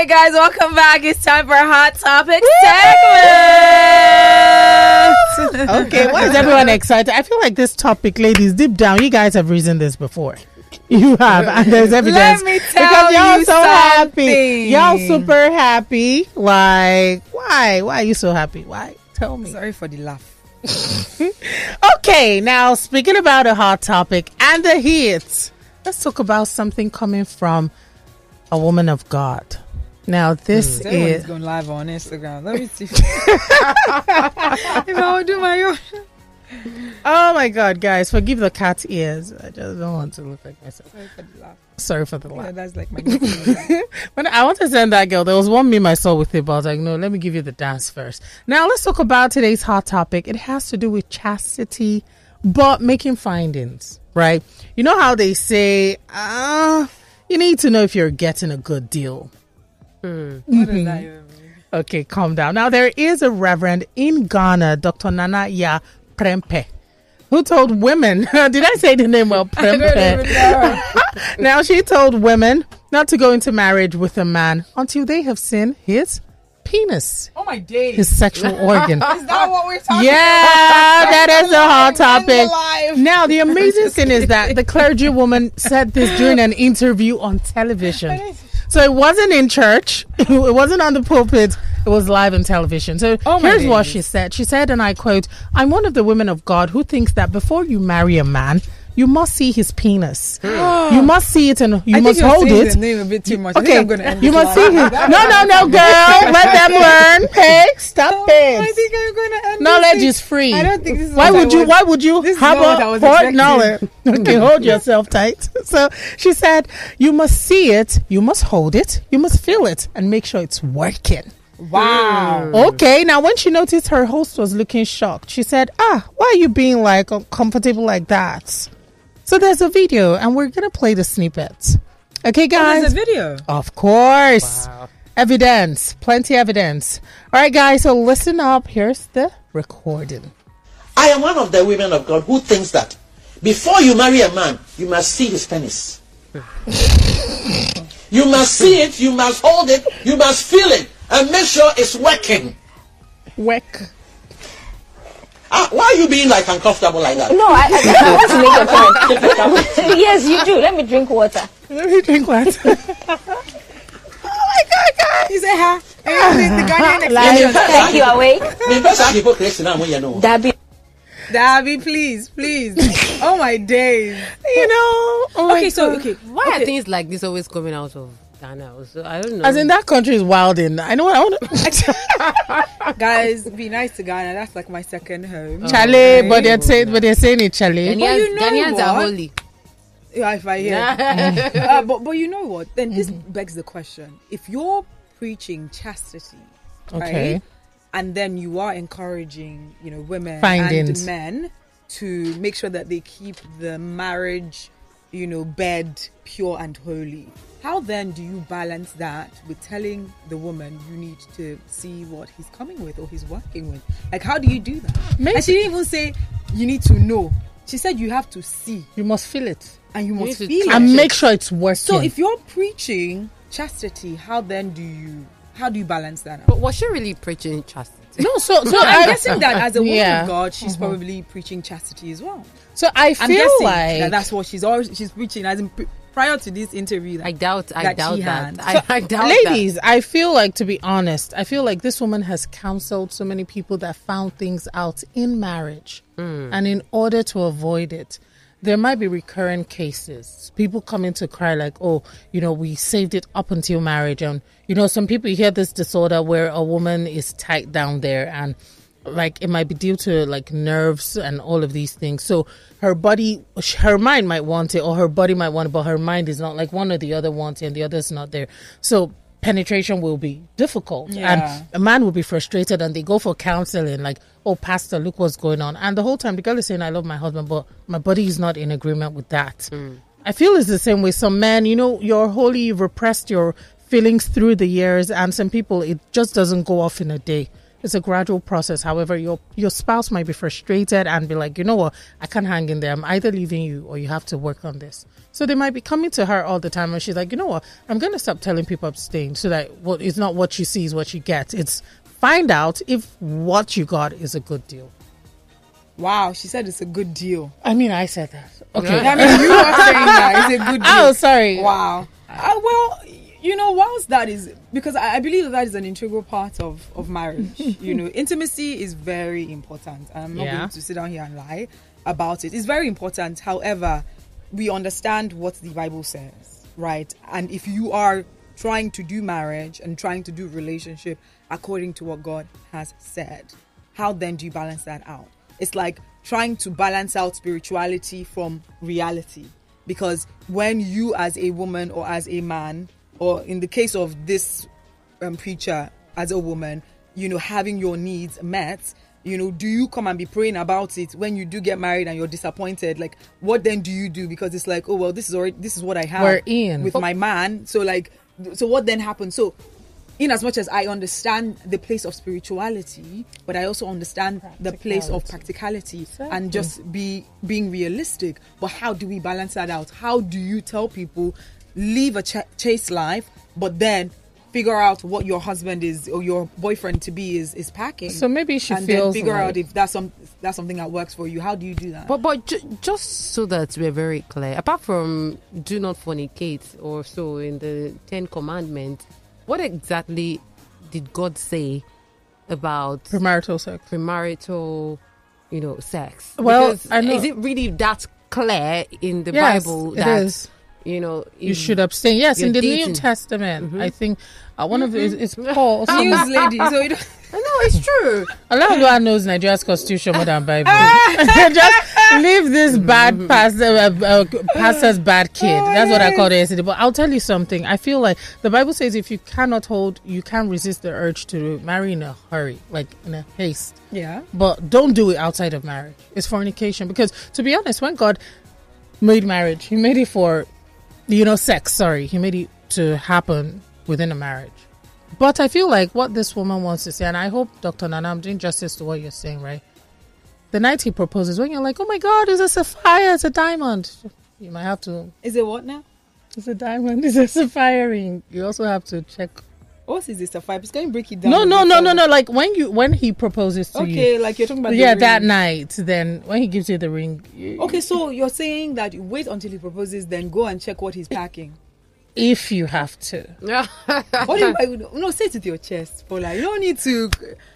Right, guys, welcome back. It's time for Hot Topic segment. Okay, why is everyone excited? I feel like this topic, ladies, deep down, you guys have reasoned this before. You have, and there's evidence. Let me because tell y'all you so happy. Y'all super happy. Like, why? Why are you so happy? Why? Tell me. Sorry for the laugh. Okay, now speaking about a hot topic and the heat, let's talk about something coming from a woman of God. Now, this Everyone is is going live on Instagram. Let me see if, if I will do my own. oh my God, guys, forgive the cat ears. I just don't want to look like myself. Sorry for the laugh. Sorry for the Yeah, laugh. that's like my nickname. When I want to send that girl, there was one meme I saw with it, but I was like, no, let me give you the dance first. Now let's talk about today's hot topic. It has to do with chastity, but making findings, right? You know how they say, uh, you need to know if you're getting a good deal. Mm-hmm. What does that mm-hmm. even mean? Okay, calm down. Now there is a reverend in Ghana, Dr. Nana Yaa Prempeh, who told women, did I say the name well? I Prempeh. now she told women not to go into marriage with a man until they have seen his penis, Oh my days. his sexual organ. Is that what we're talking about? Yeah, that is a hot topic. Now, the amazing thing is that the clergywoman said this during an interview on television. So it wasn't in church, it wasn't on the pulpit, it was live on television. So Oh here's what she said. She said, and I quote, I'm one of the women of God who thinks that before you marry a man, you must see his penis. you must see it and you I must hold it. name a bit too much. I Okay, think I'm end you must see him. No, no, no, girl. Let them learn. Hey, stop it. I think I'm going to end Knowledge is free. I don't think this is Why would you? Why would you have not what I a hard knowledge? Okay, hold yourself tight. So she said, "You must see it, you must hold it, you must feel it, and make sure it's working." Wow. Okay. Now, when she noticed her host was looking shocked, she said, "Ah, why are you being like uncomfortable like that?" So there's a video, and we're gonna play the snippet. Okay, guys. There's a video. Of course. Evidence. Plenty evidence. All right, guys. So listen up. Here's the recording. I am one of the women of God who thinks that before you marry a man, you must see his penis. you must see it, you must hold it, you must feel it, and make sure it's working. Work. Ah, why are you being like uncomfortable like that? No, I, I, I want to make a point. yes, you do. Let me drink water. Let me drink water. oh my God, guys. You say, huh? the, the Ghanaian Like- expression. Thank you. Awake. Me person hypocrisy now, you know. Dabi. Dabby, please, please. oh my days. You know. Oh Okay, so God. okay. Why okay. are things like this always coming out of Ghana? Also, I don't know. As in that country is wilding. I know what I want. guys be nice to Ghana? That's like my second home. Chale, but they're saying, but they're saying it chale. Ghanaians, you know Ghanaians are holy. Yeah, if I hear. uh, but but you know what? Then this begs the question: If you're preaching chastity, Okay. right, and then you are encouraging, you know, women Findings. and men to make sure that they keep the marriage, you know, bed pure and holy. How then do you balance that with telling the woman you need to see what he's coming with or he's working with? Like, how do you do that? Maybe- And she didn't even say you need to know. She said you have to see You must feel it. and you must feel it. And make sure it's working. So if you're preaching chastity, how then do you how do you balance that out? But was she really preaching chastity? no, so so I'm I, guessing that as a woman Yeah. Of God, she's uh-huh. probably preaching chastity as well. so I I'm feel guessing like that that's what she's always she's preaching. As in pre- prior to this interview, that I doubt. I that doubt that. had. I, I doubt that. ladies i feel like to be honest i feel like this woman has counseled so many people that found things out in marriage hmm. and in order to avoid it there might be recurrent cases people coming to cry like oh you know we saved it up until marriage and you know some people hear this disorder where a woman is tight down there and like it might be due to like nerves and all of these things. So her body her mind might want it or her body might want it but her mind is not like one or the other wants it and the other is not there. So penetration will be difficult. Yeah. and a man will be frustrated and they go for counseling like oh pastor look what's going on. And the whole time the girl is saying i love my husband but my body is not in agreement with that. Mm. I feel it's the same way. Some men you know you're wholly you've repressed your feelings through the years and some people it just doesn't go off in a day it's a gradual process. However your your spouse might be frustrated and be like you know what? I can't hang in there. I'm either leaving you or you have to work on this. So they might be coming to her all the time and she's like you know what? I'm going to stop telling people abstain so that what it's not what you see is what you get it's find out if what you got is a good deal. Wow, she said it's a good deal. i mean i said that. Okay. I mean, you are saying that it's a good deal. oh sorry. Wow. Uh, well, you know, whilst that is because I, I believe that, that is an integral part of of marriage. you know, intimacy is very important. I'm not Yeah. going to sit down here and lie about it. It's very important. However, we understand what the Bible says, right? And if you are trying to do marriage and trying to do relationship according to what God has said, how then do you balance that out? It's like trying to balance out spirituality from reality. Because when you, as a woman or as a man, or in the case of this um, preacher as a woman, you know, having your needs met, you know, do you come and be praying about it when you do get married and you're disappointed? Like, what then do you do? Because it's like, oh well, this is already this is what I have We're in. with my man. So like, so what then happens? So, in as much as I understand the place of spirituality, but I also understand the place of practicality and just be being realistic. But how do we balance that out? How do you tell people live a ch- chaste life, but then figure out what your husband is or your boyfriend to be is is packing? So maybe she and then feels figure out if that's some that's something that works for you. How do you do that? But but ju- just so that we're very clear, apart from do not fornicate or so in the Ten Commandments, what exactly did God say about premarital sex premarital, you know, sex? Well, Because I know- is it really that clear in the Yes, Bible it that is. You know you should abstain. Yes, in the New dating. Testament, I think uh, one of the it's, it's Paul. so- News lady. So you know it's true. Allah knows Nigeria's constitution more than Bible. Just leave this bad pastor, uh, uh, pastor's bad kid. That's what I called it yesterday. But I'll tell you something. I feel like the Bible says if you cannot hold, you can't resist the urge to marry in a hurry, like in a haste. yeah. But don't do it outside of marriage. It's fornication. Because to be honest, when God made marriage, He made it for, you know, sex. Sorry, He made it to happen within a marriage. But I feel like what this woman wants to say, and I hope Dr. Nana, I'm doing justice to what you're saying, right? The night he proposes, when you're like, oh my God, it's a sapphire, it's a diamond. You might have to, Is it what now? it's a diamond, it's a sapphire ring. You also have to check. What is this? A five? Can you break it down? No, no, no, no, no. Like when you when he proposes to you, Okay, like you're talking about. yeah, that night. Then when he gives you the ring, you- Okay, so you're saying that you wait until he proposes, then go and check what he's packing. if you have to. What do you, no, say it with your chest, Paula. You don't need to.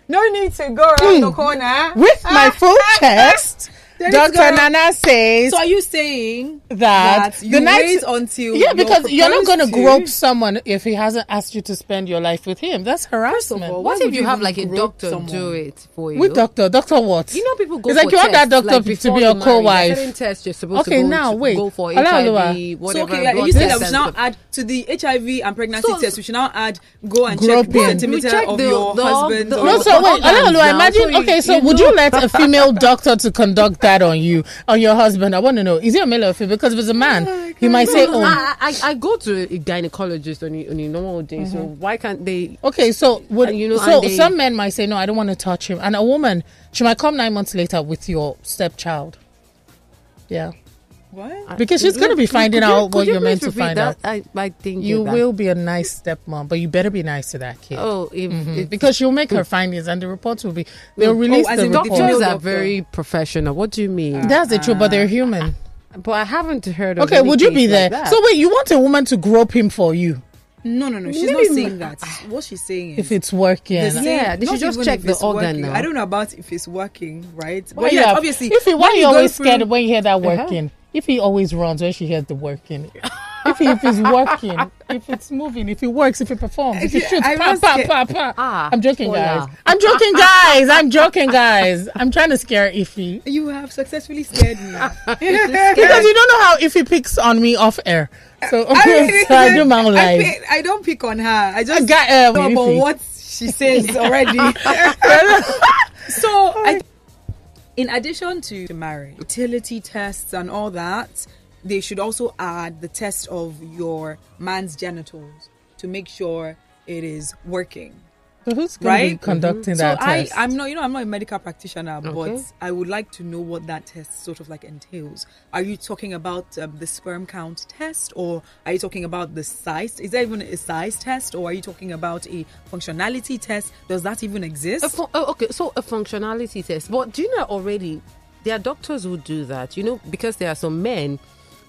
No need to go around the hmm. corner With my full chest, There is Dr. Nana says So are you saying that, you wait until yeah, you're because you're not going to grope someone if he hasn't asked you to spend your life with him. That's harassment. all, What if you you have like a doctor someone? do it for you? With doctor, doctor what? You know, people go It's for like you want that doctor like to be your co-wife. Certain tests you're supposed Okay, to go now, to, wait. go for HIV, allow. So okay, like you said, that we should now add to the HIV and pregnancy So- test. We should now add go and Groping. check the We centimeter check of your husband. No, so wait, organs Alolo, imagine. okay, so would you let a female doctor to conduct that on you, on your husband? I want to know, is he a male or female? Because if it's a man, he might say, No, no, "Oh, I, I, I go to a gynecologist on a, on a normal day, so mm-hmm. why can't they? Okay, so would you know, so they- some men might say no, I don't want to touch him, and a woman she might come nine months later with your stepchild. Yeah, What? because she's gonna be finding could out could what you you're meant to find that? out. I, I think You that. will be a nice stepmom, but you better be nice to that kid. Oh, if, Mhm. if because she'll make her findings, and the reports will be they'll release as the in the report. doctors are doctor. very professional. What do you mean? That's the truth, but they're human. but I haven't heard of. It. Okay, any would you be there? that. so wait, you want a woman to grope him for you No, no, no. She's Maybe not saying that. What she's saying is if it's working? the same- Yeah, they should just check the organ now. I don't know about if it's working, right? Why But you yes, obviously. if he, why are you go always through- scared when you hear that Uh-huh. If he always runs when she hears the working, if, he, if it's working, if it's moving, if it works, if it performs, if it shoots, I pa, pa, pa, pa. Ah, I'm joking, guys. I'm joking, guys. I'm joking, guys. I'm trying to scare Ify. You have successfully scared me. Because you don't know how Ify picks on me off air. So, I, so I do my own I, pick, I, don't pick on her. I I just got uh, know about what she says already. so, I, in addition to marriage, fertility tests and all that, they should also add the test of your man's genitals to make sure it is working. So who's going to be Right? conducting So that I, test? I'm not, you know, I'm not a medical practitioner, Okay. but I would like to know what that test sort of like entails. Are you talking about um, the sperm count test, or are you talking about the size? Is there even a size test, or are you talking about a functionality test? Does that even exist? A fu- oh, okay, so a functionality test. But do you know already there are doctors who do that? You know, because there are some men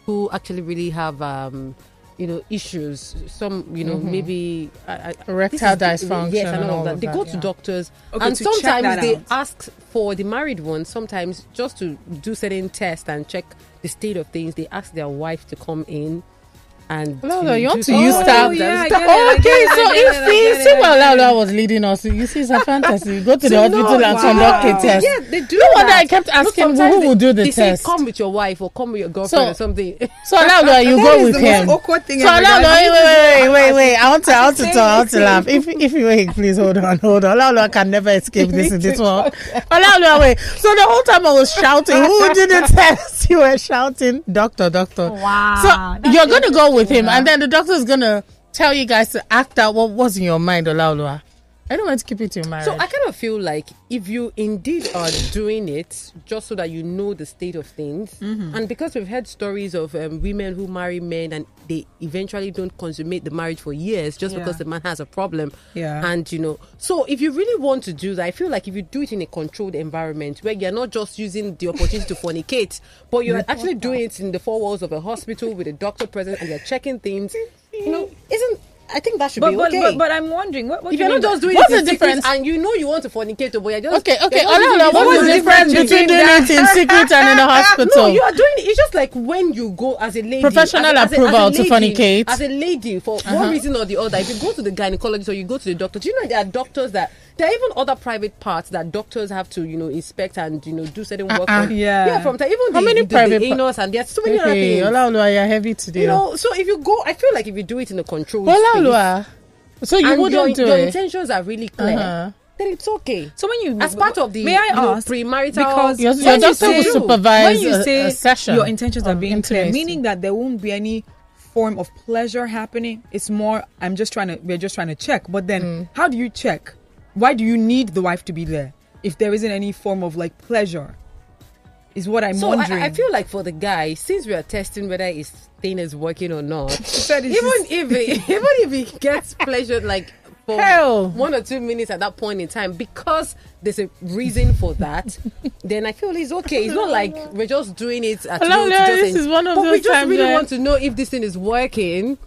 who actually really have, um, you know, issues. Some, you know, mm-hmm. maybe I, I, Erectile this is the- dysfunction Yes, and and all of that. They that, go to yeah. doctors, Okay, and to sometimes they out. ask for the married ones. Sometimes just to do certain tests and check the state of things, they ask their wife to come in. And No, no, you want to use that. Oh, yeah, I that- get okay, it, so you see, see what was leading us. You see, it's a fantasy. Go to the hospital no, and wow. conduct a test. Yeah, they do. No wonder. I kept asking who will do the they say, test. come with your wife or come with your girlfriend So- or something. So Laura, you go with him. awkward thing So. I wait, wait, wait, wait, I wait. I want to, I want to say talk, I want to laugh. If, if you wait, please hold on, hold on. Laura can never escape this in this one. Oh, wait. So the whole time I was shouting, who did the test? You were shouting, doctor, doctor. Wow. So you're gonna go with him, and then the doctor's gonna tell you guys to act out what was in your mind, Olaoluwa. I don't want to keep it in marriage. So I kind of feel like if you indeed are doing it just so that you know the state of things, Mm-hmm. and because we've heard stories of um, women who marry men and they eventually don't consummate the marriage for years just Yeah. because the man has a problem. Yeah. And you know, so if you really want to do that, I feel like if you do it in a controlled environment where you're not just using the opportunity to fornicate, but you're actually doing it in the four walls of a hospital with a doctor present and you're checking things, you know, isn't I think that should But, be but, okay. but, but I'm wondering, what, what If do you you're not just doing What's it in the secret difference? and you know you want to fornicate, but you're just Okay, okay. you're not Olaoluwa, what's in the difference between doing it in secret and in the hospital? No, you are doing it. It's just like when you go as a lady. Professional as a- as a- approval as a to lady- fornicate. As a lady, for Uh-huh. one reason or the other, if you go to the gynecologist or you go to the doctor, do you know there are doctors that there are even other private parts that doctors have to, you know, inspect and you know do certain work Uh-uh. on. Yeah. yeah. From time, even How the, many the, private the anus and there's so many other things. Olaoluwa, you're heavy today. You know, so if you go, I feel like if you do it in a controlled Well, space, so you wouldn't your, do your it. intentions are really clear, Uh-huh. then it's okay. So when you As part of the may I you know, ask premarital because Your- when your you doctor will say- supervise when you say a session your intentions are of being clear, meaning that there won't be any form of pleasure happening. It's more I'm just trying to we're just trying to check. But then Mm. how do you check? Why do you need the wife to be there if there isn't any form of like pleasure? Is what I'm So wondering. I, I feel like for the guy, since we are testing whether his thing is working or not, even if he, even if he gets pleasure like for Hell. one or two minutes at that point in time, because there's a reason for that, then I feel it's okay. It's not like we're just doing it at Hello, to this is one of but we those just times really want to know if this thing is working.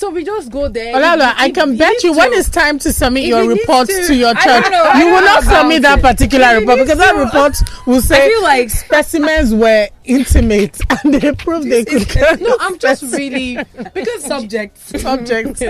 So we just go there. Olaoluwa, If- I can bet you when it's time to submit your report to- to your church, know, you will not submit that particular If report because that report will say I feel like- specimens were intimate and they proved they could carry No, I'm just really because subject. subject.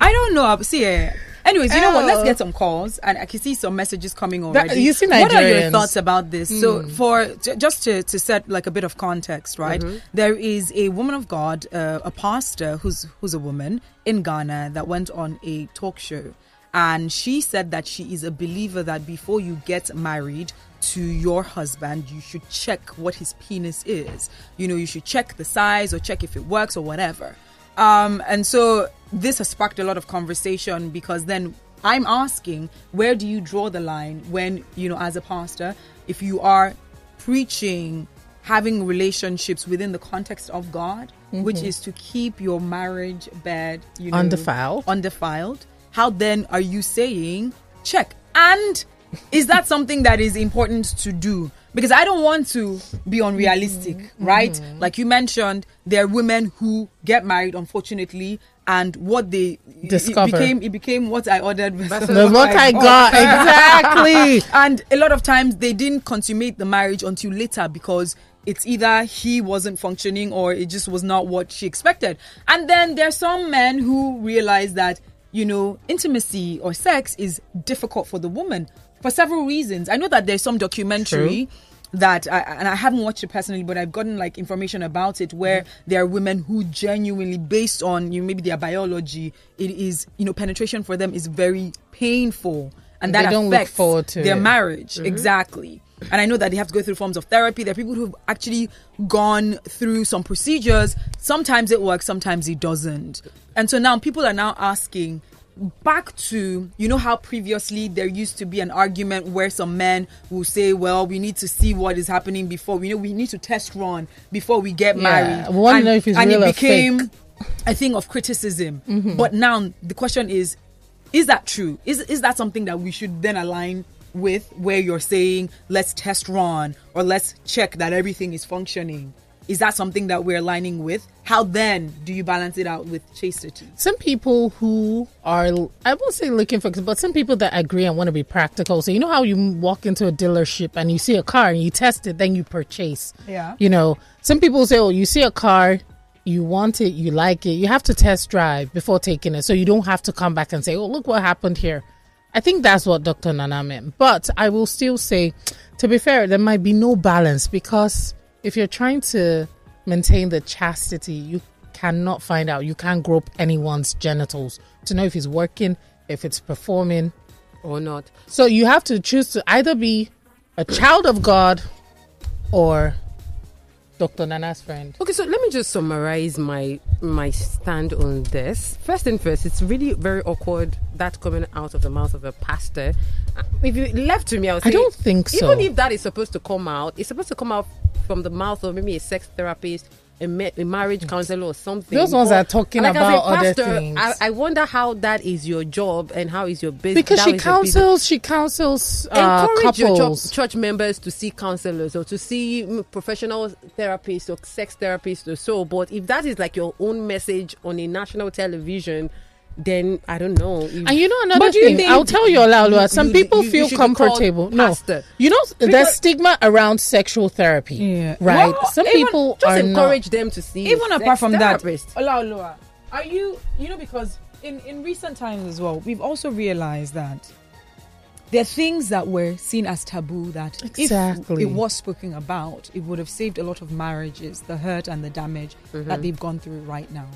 I don't know. See, eh, anyways, you know what? Let's get some calls, and I can see some messages coming already. you see what are your thoughts about this? So, for j- just to, to set like a bit of context, right? There is a woman of God, uh, a pastor who's who's a woman in Ghana that went on a talk show, and she said that she is a believer that before you get married to your husband, you should check what his penis is. You know, you should check the size or check if it works or whatever. Um, and so this has sparked a lot of conversation because then I'm asking, where do you draw the line when, you know, as a pastor, if you are preaching having relationships within the context of God, which mm-hmm. is to keep your marriage bed, you know, Undefiled. undefiled, how then are you saying check? And is that something that is important to do? Because I don't want to be unrealistic, Mm-hmm. right? Like you mentioned, there are women who get married, unfortunately, and what they Discover. it became it became what I ordered versus what I got exactly. and a lot of times they didn't consummate the marriage until later because it's either he wasn't functioning or it just was not what she expected. And then there's some men who realize that, you know, intimacy or sex is difficult for the woman for several reasons. I know that there's some documentary that I, and I haven't watched it personally, but I've gotten like information about it where there are women who genuinely, based on you know, maybe their biology, it is you know penetration for them is very painful, and They that don't look affects forward to their it. marriage mm-hmm. exactly. And I know that they have to go through forms of therapy. There are people who've actually gone through some procedures. Sometimes it works, sometimes it doesn't. And so now people are now asking back to you know how previously there used to be an argument where some men will say well we need to see what is happening before we know we need to test run before we get Yeah, married we wanna and, know if it's and real it became fake. a thing of criticism Mm-hmm. but now the question is is that true is is that something that we should then align with where you're saying let's test run or let's check that everything is functioning is that something that we're aligning with? How then do you balance it out with chastity some people who are i won't say looking for but some people that agree and want to be practical. So you know how you walk into a dealership and you see a car and you test it then you purchase. Yeah. you know some people say oh you see a car you want it you like it you have to test drive before taking it. So you don't have to come back and say oh look what happened here. I think that's what dr nana meant. But i will still say to be fair there might be no balance because if you're trying to maintain the chastity you cannot find out you can't grope anyone's genitals to know if it's working if it's performing or not. so you have to choose to either be a child of god or dr nana's friend Okay, so let me just summarize my my stand on this. First and first, it's really very awkward that coming out of the mouth of a pastor. If you left to me, I would I say don't think so. Even if that is supposed to come out, it's supposed to come out from the mouth of maybe a sex therapist, a, ma- a marriage counselor, or something. Those ones But- are talking like, a about other things. I, I wonder how that is your job and how is your business. because she counsels she counsels uh, encourage couples church, church members to see counselors or to see professional therapists or sex therapists or so. But if that is like your own message on a national television, then I don't know. If- And you know another But do you thing, think- I'll tell you, Olaoluwa, some you- people you- feel you should be called comfortable. No, pastor. you know, there's stigma around sexual therapy, Yeah. right? Well, some even- people just are encourage not. them to see. even apart sex from therapist. that Olaoluwa, are you you know because in in recent times as well we've also realized that there are things that were seen as taboo that Exactly. if it was spoken about it would have saved a lot of marriages the hurt and the damage that mm-hmm. they've gone through right now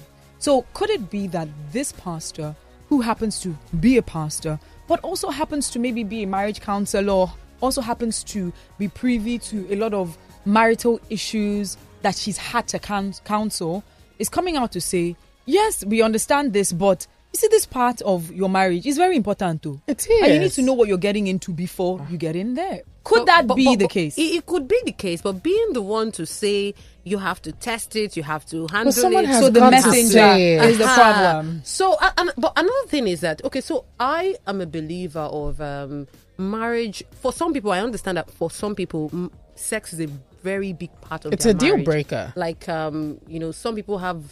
so could it be that this pastor who happens to be a pastor but also happens to maybe be a marriage counselor also happens to be privy to a lot of marital issues that she's had to coun- counsel is coming out to say yes we understand this but you see this part of your marriage is very important too It and you need to know what you're getting into before you get in there. Could But- that but- be but- the case? It, it could be the case, but being the one to say you have to test it, you have to handle someone it. so the messenger is the problem So, uh, and, but another thing is that okay. So I am a believer of um, marriage. For some people, I understand that for some people, m- sex is a very big part of. It's a deal marriage. breaker. Like um, you know, some people have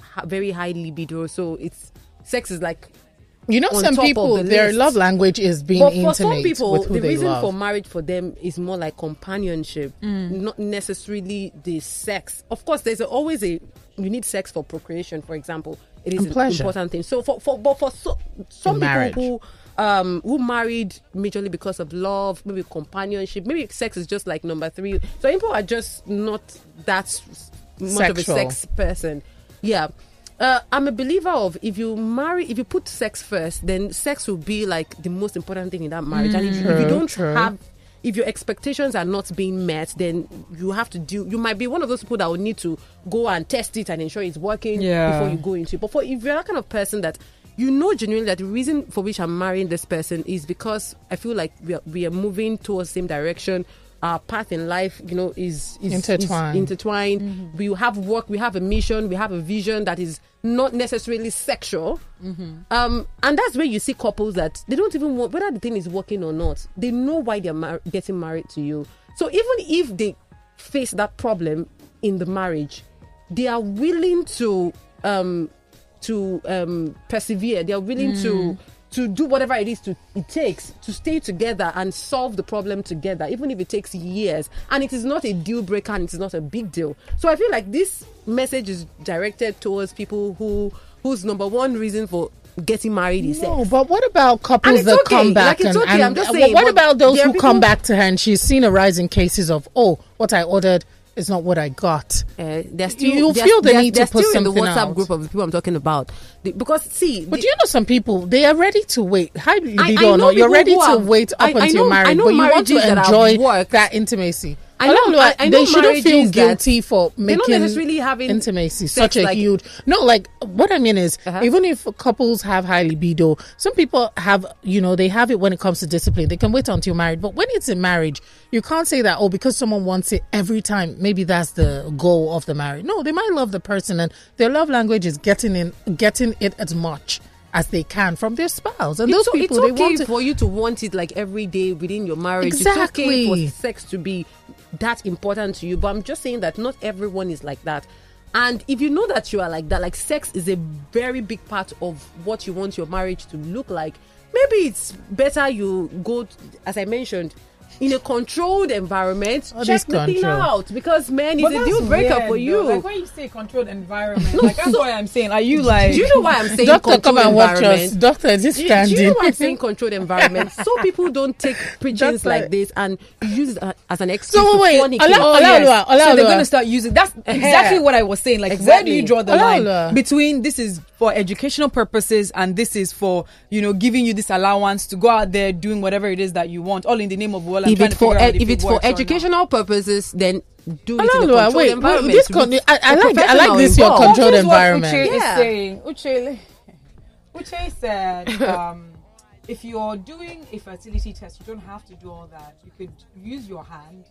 ha- very high libido, so it's sex is like You know, some people the their list. love language is being but for some people, with who the they reason love. for marriage for them is more like companionship, not necessarily the sex. Of course, there's always a you need sex for procreation, for example. It is And an pleasure. important thing. So for for but for so, some marriage. people who um who married majorly because of love, maybe companionship, maybe sex is just like number three. So people are just not that s- much of a sex person. Yeah. Uh, I'm a believer of if you marry, if you put sex first, then sex will be like the most important thing in that marriage. and if, if you don't true. have, if your expectations are not being met, then you have to do. You might be one of those people that will need to go and test it and ensure it's working Yeah. before you go into it. But for if you're that kind of person that you know genuinely that the reason for which I'm marrying this person is because I feel like we are, we are moving towards the same direction. Our path in life, you know, is, is is Intertwined. intertwined. We have work, we have a mission, we have a vision that is not necessarily sexual. Um, and that's where you see couples that they don't even want whether the thing is working or not. They know why they're mar- getting married to you. So even if they face that problem in the marriage, they are willing to um to um persevere. They are willing to to do whatever it is to it takes to stay together and solve the problem together, even if it takes years. And it is not a deal breaker and it is not a big deal. So I feel like this message is directed towards people who whose number one reason for getting married is No, sex. but what about couples it's that okay. come back Like, it's and, okay. and I'm just uh, saying, what about those who are come back to her and she's seen a rise in cases of oh what I ordered is not what I got. Uh, they're still, You they're, feel the they're, need to put still in the WhatsApp out. group of the people I'm talking about. The- because see, But the- do you know some people they are ready to wait. High libido I or know you're ready to wait up I- I until know- you're married, I know but you want to that enjoy worked. that intimacy. I know- I- I know they shouldn't feel guilty for making necessarily having intimacy such a like- huge. No, like what I mean is, Uh-huh. even if couples have high libido, some people have, you know, they have it when it comes to discipline. They can wait until married, but when it's in marriage, you can't say that oh because someone wants it every time. Maybe that's the goal of the marriage. No, they might love the person, and their love language is getting in, getting it as much as they can from their spouse. And those it's, o- people, it's they okay want to, for you to want it like every day within your marriage. Exactly. It's okay for sex to be that important to you. But I'm just saying that not everyone is like that. And if you know that you are like that, like sex is a very big part of what you want your marriage to look like, maybe it's better you go, as I mentioned, in a controlled environment, Oh, check this the thing out because man, it's a deal breaker weird, for you. though. Like when you say controlled environment, like that's why I'm saying. Are you like? Do you know why I'm saying doctor come controlled and watch environment? us. Doctor, is this Do you, do you know why I'm saying controlled environment? so people don't take preachings Doctor. like this and use it uh, as an excuse So to wait, fornicate. allow- Oh, Olaoluwa, yes. So they're going to start using. That's exactly what I was saying. Like, where do you draw the Olaoluwa. line between this is for educational purposes and this is for you know giving you this allowance to go out there doing whatever it is that you want, all in the name of well, I'm if it's for figure out ed- if it for works or not. educational purposes, then do it in a controlled wait, wait, environment. this con- I, I A like I like this your controlled what environment. Uche is saying. Uche, Uche said, um, if you're doing a fertility test, you don't have to do all that. You could use your hand.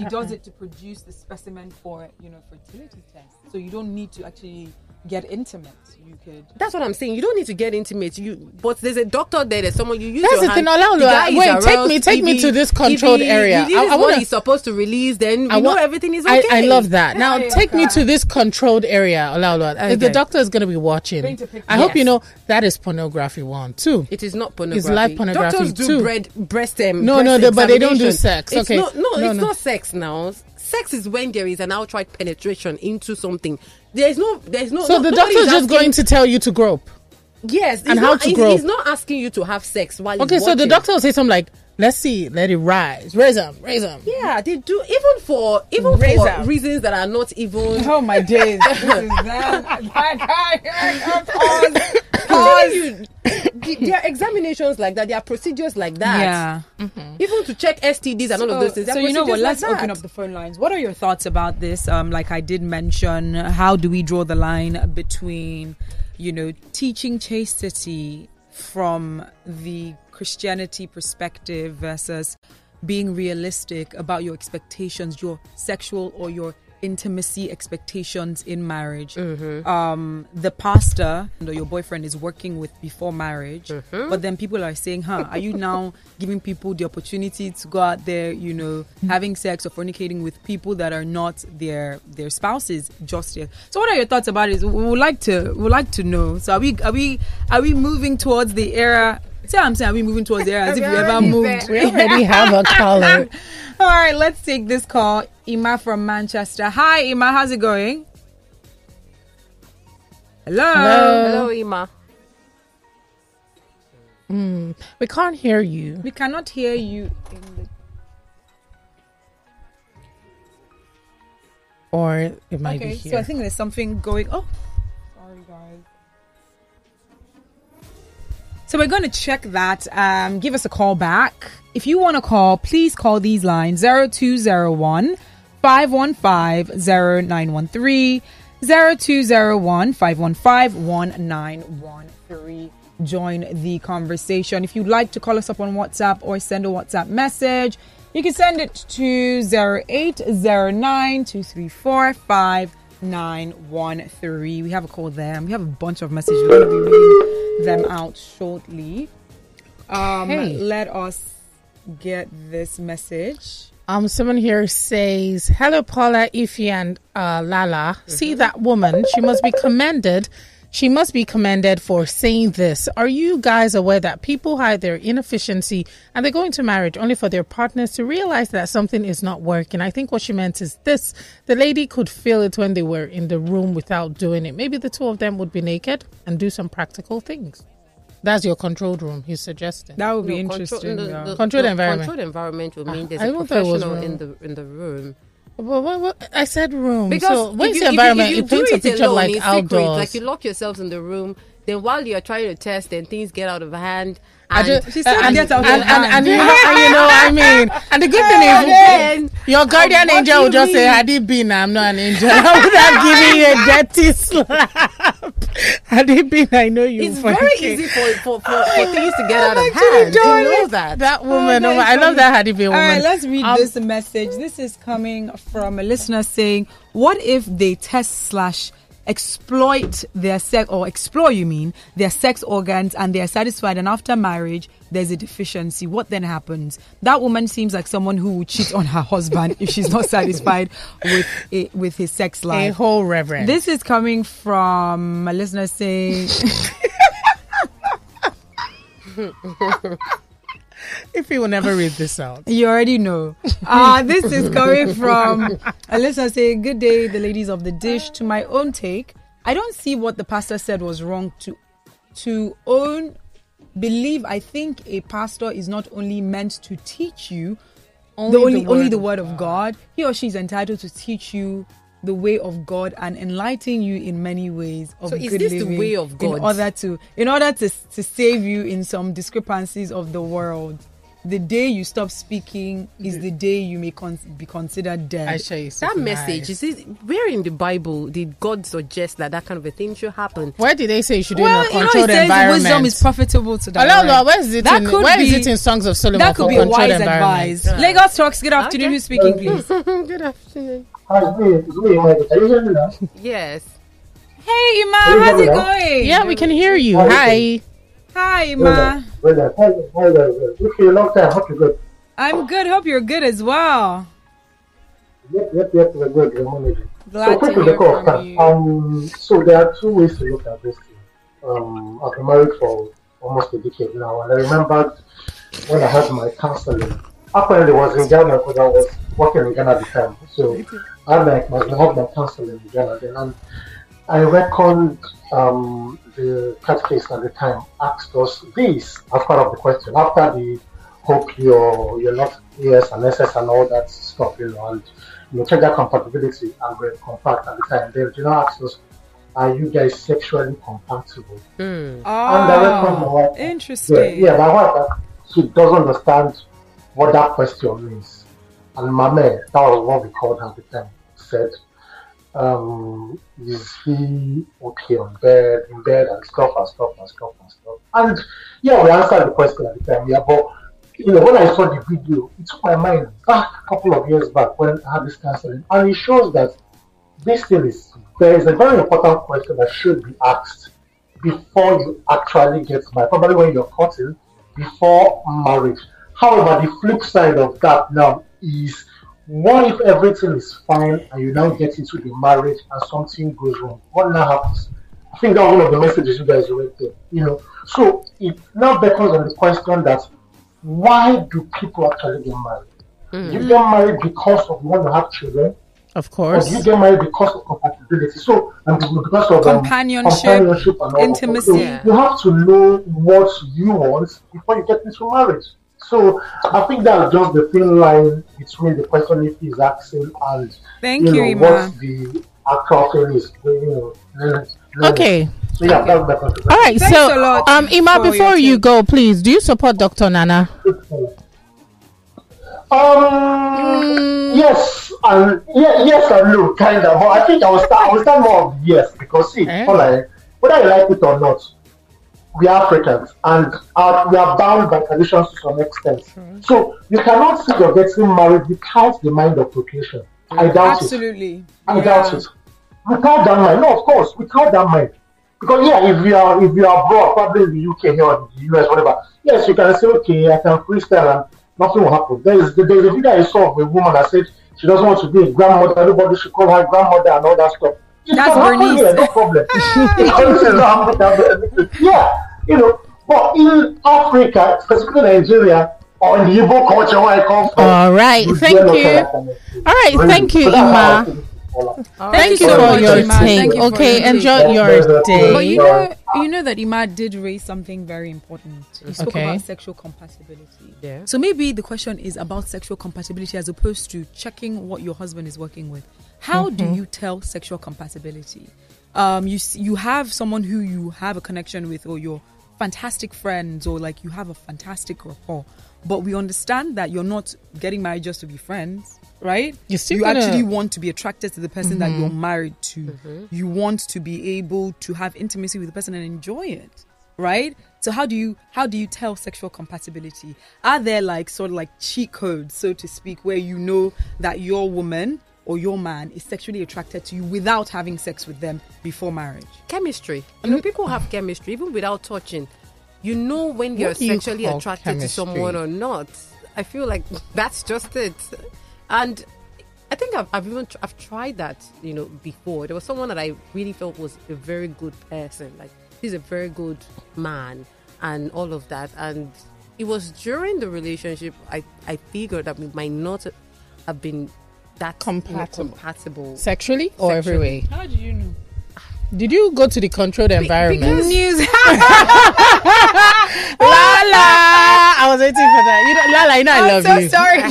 He does it to produce the specimen for, you know, fertility test. So you don't need to actually get intimate. You could. That's what I'm saying. You don't need to get intimate. You, but there's a doctor there. There's someone you use. That's your the thing, hand. Olaoluwa. The guy is Wait, take me- take If me to this controlled he- area. If this I- is I wanna- he's supposed to release, then we I know everything is okay. I love that. Now Yeah, take me to this controlled area, Olaoluwa. If The doctor is going to be watching. Paint a picture. I hope you know that is pornography one too. It is not pornography. It's live pornography Doctors do too. bread, breast um, No, breast no, they- but they don't do sex. It's Okay. not- no, No, it's no. not sex now. Sex is when there is an outright penetration into something. There is no, there is no. So no, the is just asking- going to tell you to grope. yes, and how not, to he's. He's not asking you to have sex while. Okay, so the doctor will say something like, "Let's see, let it rise, raise them, raise them." Yeah, they do even for even Raise for reasons that are not even. Oh my days! this is that. Pause. You, there are examinations like that. There are procedures like that. Yeah. Even to check STDs and all of those things. So you know what? Let's open up the phone lines. What are your thoughts about this? Um, like I did mention, how do we draw the line between, you know, teaching chastity from the Christianity perspective versus being realistic about your expectations, your sexual or your intimacy expectations in marriage. Um, the pastor or your boyfriend is working with before marriage, but then people are saying, "Huh, are you now giving people the opportunity to go out there, you know, having sex or fornicating with people that are not their their spouses just yet?" So, what are your thoughts about it? We would like to we would like to know. So, are we are we are we moving towards the era? See what I'm saying? Are we moving towards the era as if we ever moved? We already have a caller. All right, let's take this call. Ima from Manchester. Hi, Ima. How's it going? Hello. Hello, Ima. Hmm, we can't hear you. We cannot hear you. In the... Or it might Okay, be so. I think there's something going. Oh, So we're going to check that. Um, give us a call back. If you want to call, please call these lines 0201 515 0913 0201 515 1913. Join the conversation. If you'd like to call us up on WhatsApp or send a WhatsApp message, you can send it to 0809 234 5913. We have a call there. We have a bunch of messages. We're going to be reading them out shortly. Um, Okay. Let us get this message. Um, someone here says, "Hello, Paula, Ify, and uh, Lala. See that woman? She must be commended. She must be commended for saying this. Are you guys aware that people hide their inefficiency and they go into marriage only for their partners to realize that something is not working? I think what she meant is this the lady could feel it when they were in the room without doing it. Maybe the two of them would be naked and do some practical things. That's your controlled room, he's suggesting. That would be No, control- interesting. the- yeah. the- Controlled the environment. Controlled environment would mean ah, there's I a don't thought it was professional in the in the room. Well, what- what- I said room. Because so when you you, environment, if you, it you paints do a it picture alone like in secret, outdoors. like you lock yourselves in the room, then while you're trying to test, then things get out of hand. I And, just, She said and, and, and, and you know, and you know, I mean, and the good thing is, your guardian what angel will just say, "Had it been, I'm not an angel. I would have given you a dirty slap. Had it been, I know you." it's very easy for, for, for, for things to get out of hand. You know that. That woman, oh, I love that Had it been All woman. right, let's read Um, this message. This is coming from a listener saying, "What if they test slash exploit their sex or explore? You mean their sex organs and they are satisfied, and after marriage there's a deficiency? What then happens? That woman seems like someone who would cheat on her husband if she's not satisfied with it, with his sex life a life." whole reverend. This is coming from a listener saying. if he will never read this out. You already know. Uh, this is coming from Alyssa saying, Good day, the ladies of the dish. To my own take, I don't see what the pastor said was wrong to to own believe. I think a pastor is not only meant to teach you Only the only the only word the of word of God. He or she is entitled to teach you the way of God and enlighten you in many ways of So is good this the living way of God? in order to in order to to save you in some discrepancies of the world. The day you stop speaking is mm-hmm. the day you may con- be considered dead. I show you That message nice. is it where in the Bible did God suggest that that kind of a thing should happen? Where did they say you should do well, in a you know, it controlled says environment? wisdom is profitable to direct. no, no, where is it? That in, could where is be- it in Songs of Solomon That could be a controlled wise environment? advice. Lagos talks. Good afternoon. Okay. Who's speaking, please? Good afternoon. Hi, it's me. It's me, Michael. Can you hear me now? Yes. Hey, Ima, Can you how's it going? Yeah, we can hear you. Hi. Hi, Well Ima. done. Well done. Hi, hi, guys. It's been a long time. Hope you're good. I'm good. Hope you're good as well. Yep, yep, yep. We're good. We're managing. Glad so, to hear of from time. you. Um, so there are two ways to look at this thing. Um, I've been married for almost a decade now, and I remembered when I had my counseling. Apparently, it was in Ghana because I was working in Ghana at the time. So I had my, my, I had my counseling in Ghana then, and I reckoned um, the catechist at the time asked us this as part of the question after the hope you're you're not yes and SS and all that stuff, you know, and you know, check that compatibility and we're compact at the time. They you know asked us, are you guys sexually compatible? Oh, And I reckon my wife, interesting. yeah, my wife, uh, she doesn't understand what that question means. And Mame, that was what we called her at the time, said, um, is he okay on bed, in bed and stuff and stuff and stuff and stuff. And yeah, we answered the question at the time, yeah, but you know, when I saw the video, it took my mind back a couple of years back when I had this counseling, and it shows that this thing is there is a very important question that should be asked before you actually get married, probably when you're courting, before marriage. However, the flip side of that now is what if everything is fine and you now get into the marriage and something goes wrong? What now happens? I think that was one of the messages you guys read there. You know, so it now becomes on the question that why do people actually get married? You get married because of you want to have children, Of course. do you get married because of compatibility? So and because of um, Companionship, companionship and all intimacy. So you have to know what you want before you get into marriage. So I think that's just the thin line between the question if he's asking and Thank you you, know Ima. what the actual thing is. You know, learn- learn. Okay. So yeah, that's my contribution. All right. Thanks so, a lot um, Ima, before you take. go, please, do you support Dr. Nana? Um, yes, and yeah, yes and no, kind of. But I think I will start. I will start more of yes because see, Eh? like, whether you like it or not, we are Africans and uh, we are bound by traditions to some extent. So you cannot see you're getting married without the mind of procreation. I doubt it. Absolutely. I Yeah. doubt it. Without that mind, no, of course, without that mind. Because yeah, if you are if you are abroad, probably in the UK here or the US, whatever, yes, you can say, okay, I can freestyle and nothing will happen. There is there's a video I saw of a woman that said she doesn't want to be a grandmother, everybody should call her grandmother and all that stuff. It That's Bernice. here, no problem. It's not happening, happening. yeah, you know, but in Africa, specifically Nigeria, or in the Igbo culture where I come from, All right, thank you. tell that kind of thing. All right, thank you, So that's how I Ima. think it's. Thank you so for your Ima. Thank take. you Okay, your enjoy your yes, yes. day. But you Right. know, you know that Ima did raise something very important. He spoke Okay. about sexual compatibility. Yeah. So maybe the question is about sexual compatibility as opposed to checking what your husband is working with. How do you tell sexual compatibility? Um, you you have someone who you have a connection with, or you're fantastic friends, or like you have a fantastic rapport. But we understand that you're not getting married just to be friends, right? Still you gonna- actually want to be attracted to the person that mm-hmm. you're married to. Mm-hmm. You want to be able to have intimacy with the person and enjoy it, right? So how do you how do you tell sexual compatibility? Are there like sort of like cheat codes, so to speak, where you know that your woman or your man is sexually attracted to you without having sex with them before marriage? chemistry. You mm-hmm. know, people have chemistry even without touching. You know when you're What do you sexually attracted chemistry? to someone or not. I feel like that's just it. And I think I've, I've even tr- I've tried that, you know, before. There was someone that I really felt was a very good person. Like he's a very good man and all of that. And it was during the relationship I I figured that we might not have been that you know, Compatible. compatible. Sexually or every way? How do you know? Did you go to the controlled environment? because- News. Lala, I was waiting for that. You know, Lala, you know I love so you. sorry.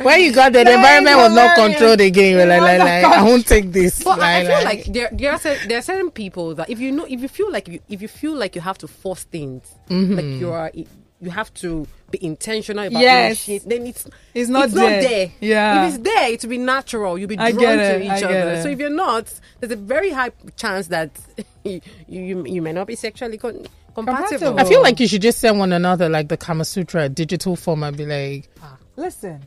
When you got there, the environment was not controlled again. You were like, like, like. I won't take this. But I, I feel like- like there there are cer- there are certain people that if you know if you feel like you if you feel like you have to force things like mm-hmm. you are you have to be intentional about Yes. doing shit, then it's It's not it's there. not there. Yeah. if it's there, it will be natural. You'll be drawn to each other. it. So if you're not, there's a very high chance that you you, you may not be sexually con- compatible. Compatible. I feel like you should just send one another like the Kama Sutra digital form and be like, Listen,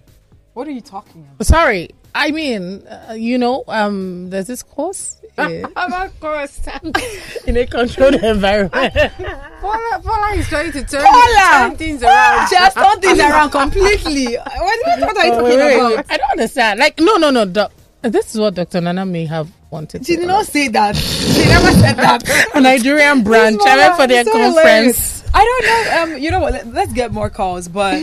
what are you talking about? sorry. I mean, uh, you know, um, there's this course uh, of course, in a controlled environment. Paula, Paula is trying to turn, Paula! turn things around. Just turn things around completely. What, what, what are you Oh, talking wait, about? wait. I don't understand. Like, no, no, no. doc- this is what Dr. Nana may have wanted She did not say that. She never said that. A Nigerian branch. I went for their So conference. hilarious. I don't know. Um, you know what? Let, let's get more calls, but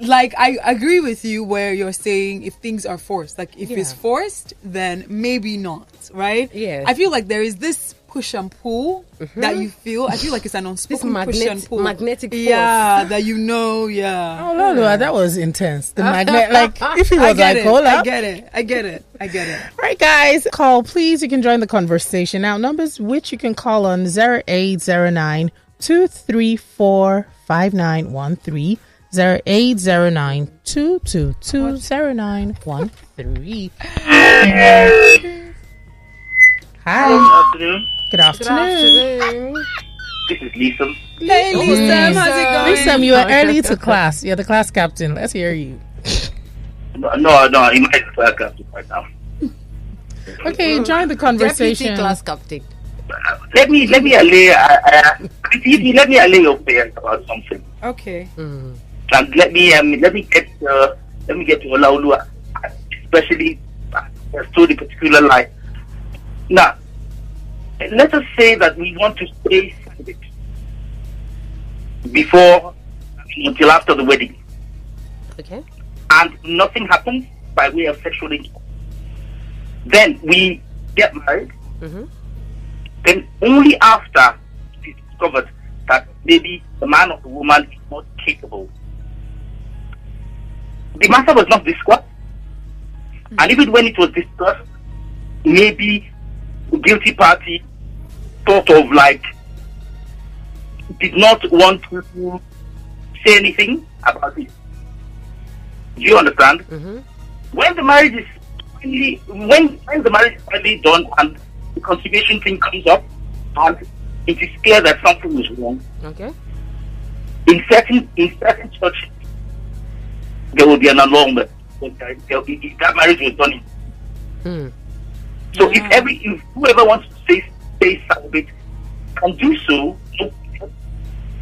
like I agree with you where you're saying if things are forced, like if yeah. it's forced, then maybe not, right? Yeah. I feel like there is this push and pull mm-hmm. that you feel. I feel like it's an unspoken magnet, push and pull, magnetic force. Yeah, that you know. Yeah. Oh no, no, that was intense. The magnet, like if it was like, it. hold up. I get it. I get it. I get it. right, guys, call please. You can join the conversation now. Numbers which you can call on zero eight zero nine two three four five nine one three. 0809 Hi. Good afternoon. Good afternoon. This is Lisa. Hey, Lisam, how's it going? Lisa, you are early to class. You're the class captain. Let's hear you. No, no, no I'm class captain right now. Okay, join the conversation. Deputy class captain. Let me let me allay. Uh, uh, let me allay your parents about something. Okay. Mm and let me um, let me get uh, let me get to Olaolu, uh, especially uh, to the particular line. Now, let us say that we want to stay celibate before until after the wedding. Okay. and nothing happens by way of sexual intercourse. Then we get married. Mhm. Then only after it is discovered that maybe the man or the woman is not capable. The matter was not discussed. And even when it was discussed, maybe the guilty party sort of like did not want to say anything about it. Do you understand? Mm-hmm. When the marriage is finally, when when the marriage is finally done and the consummation thing comes up, and it is clear that something is wrong, Okay. in certain in certain churches, there will be an annulment. But there- there- if that marriage was done. in- Hmm. So if every if whoever wants to stay stay celibate can do so, so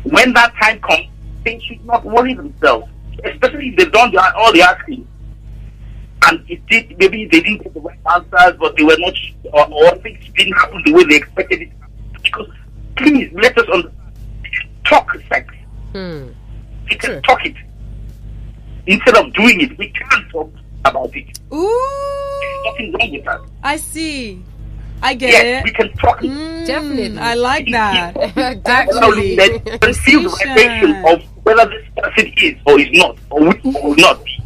when that time comes, they should not worry themselves, especially if they've done their, all the asking. and it did maybe they didn't get the right answers, but they were not, or, or things didn't happen the way they expected it. Because please let us understand. Talk sex. Hmm. We can talk it instead of doing it. We can't talk about it. Ooh, There's nothing wrong with that. I see. I get Yes, we can talk. Mm, Definitely. I like that. Well, Actually, then feel the vibration of whether this person is or is not, or will or not be.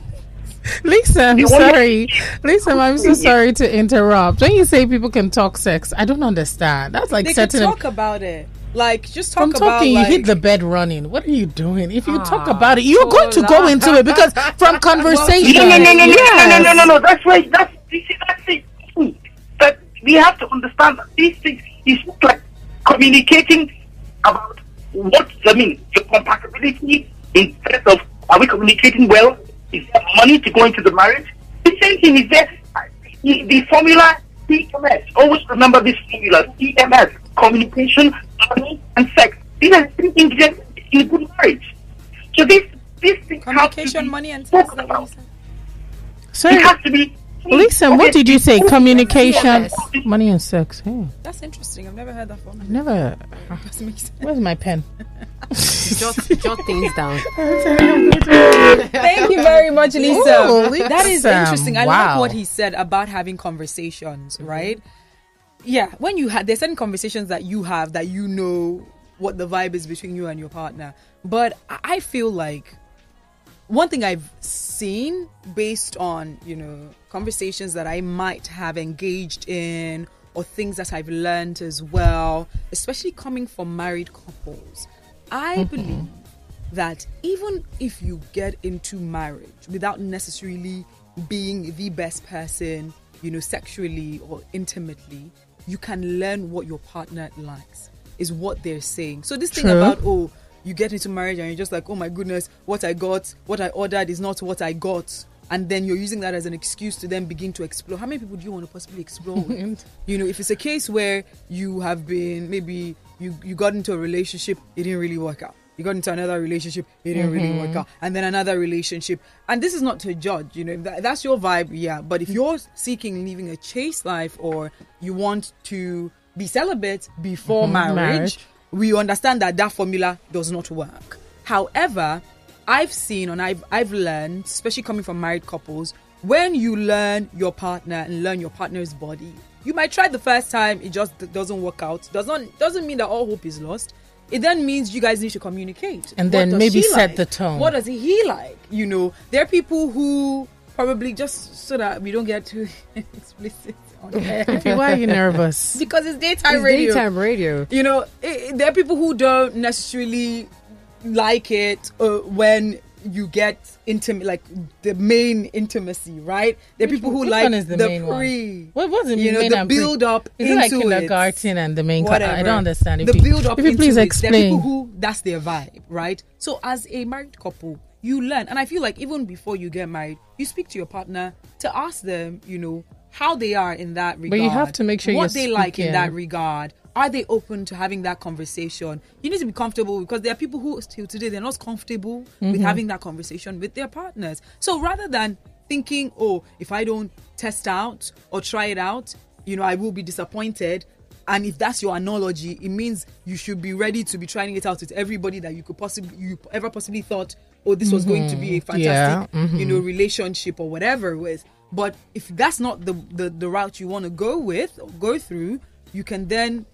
Lisa, I'm sorry. Lisa, I'm so sorry to interrupt. When you say people can talk sex, I don't understand. That's like they can setting talk about it. Like just talk from about talking, like, you hit the bed running. What are you doing? If you talk Ah, about it, you're going to go into it because from conversation. No, no, no, no, no, no, no, no, Yes. no, no. That's right. That's this is that's it. That we have to understand that these things is not like communicating about what I mean the compatibility in terms of are we communicating well? Is there money to go into the marriage? The same thing is there. The, the formula CMS. Always remember this formula CMS: communication, money, and sex. These are three ingredients in a good marriage. So this this thing has to communication, money, and sex. spoken Is what about. said? It has to be. Lisa, what did you say? Communication, money, and sex. Hey, That's interesting. I've never heard that from. never. Doesn't sense. Where's my pen? jot, jot things down. Thank you very much, Lisa. Ooh, that is interesting. I Wow. like what he said about having conversations, right? Yeah, when you have, there's certain conversations that you have that you know what the vibe is between you and your partner. But I I feel like one thing I've seen based on, you know, conversations that I might have engaged in or things that I've learned as well, especially coming from married couples, I mm-hmm. believe that even if you get into marriage without necessarily being the best person, you know, sexually or intimately, you can learn what your partner likes, is what they're saying. So, this thing about, oh, you get into marriage and you're just like, oh my goodness, what I got, what I ordered is not what I got. And then you're using that as an excuse to then begin to explore. How many people do you want to possibly explore you know, if it's a case where you have been maybe you, you got into a relationship, it didn't really work out. You got into another relationship, it didn't really work mm-hmm. out. And then another relationship. And this is not to judge, you know, if that, that's your vibe, yeah. But if mm. you're seeking living a chaste life or you want to be celibate before mm-hmm. marriage, marriage. we understand that that formula does not work. However, I've seen and I've I've learned, especially coming from married couples, when you learn your partner and learn your partner's body, you might try the first time, it just doesn't work out. Doesn't doesn't mean that all hope is lost. It then means you guys need to communicate. And What then maybe set like? the tone. What does he like? You know, there are people who probably just so that we don't get too explicit on air. Why are you nervous? because it's daytime It's radio daytime radio. you know it, there are people who don't necessarily like it uh, when you get intimate like the main intimacy right there are people who Which like the, main pre one? What was the you know the pre- build up Is it like into kindergarten and the main? Whatever. I don't understand. If the you, build up If you into please it. There are people explain. who that's their vibe, right? So as a married couple, you learn, and I feel like even before you get married, you speak to your partner to ask them, you know, how they are in that regard. But you have to make sure what they like in that regard. Are they open to having that conversation? You need to be comfortable because there are people who still today they're not comfortable with Mm-hmm. having that conversation with their partners. So rather than thinking, oh, if I don't test out or try it out, you know, I will be disappointed. And if that's your analogy, it means you should be ready to be trying it out with everybody that you could possibly you ever possibly thought, oh, this was going to be a fantastic, Yeah, you know, relationship or whatever with. But if that's not the the, the route you want to go with or go through, you can then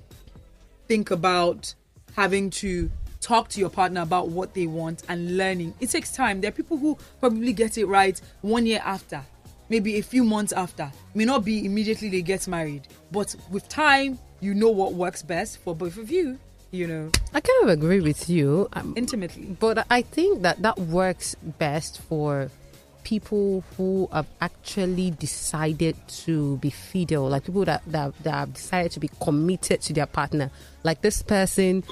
think about having to talk to your partner about what they want and learning. It takes time. There are people who probably get it right one year after, maybe a few months after. May not be immediately they get married, but with time, you know what works best for both of you, you know, I kind of agree with you. Um, intimately. But I think that that works best for people who have actually decided to be fidel, like people that, that, that have decided to be committed to their partner. Like this person,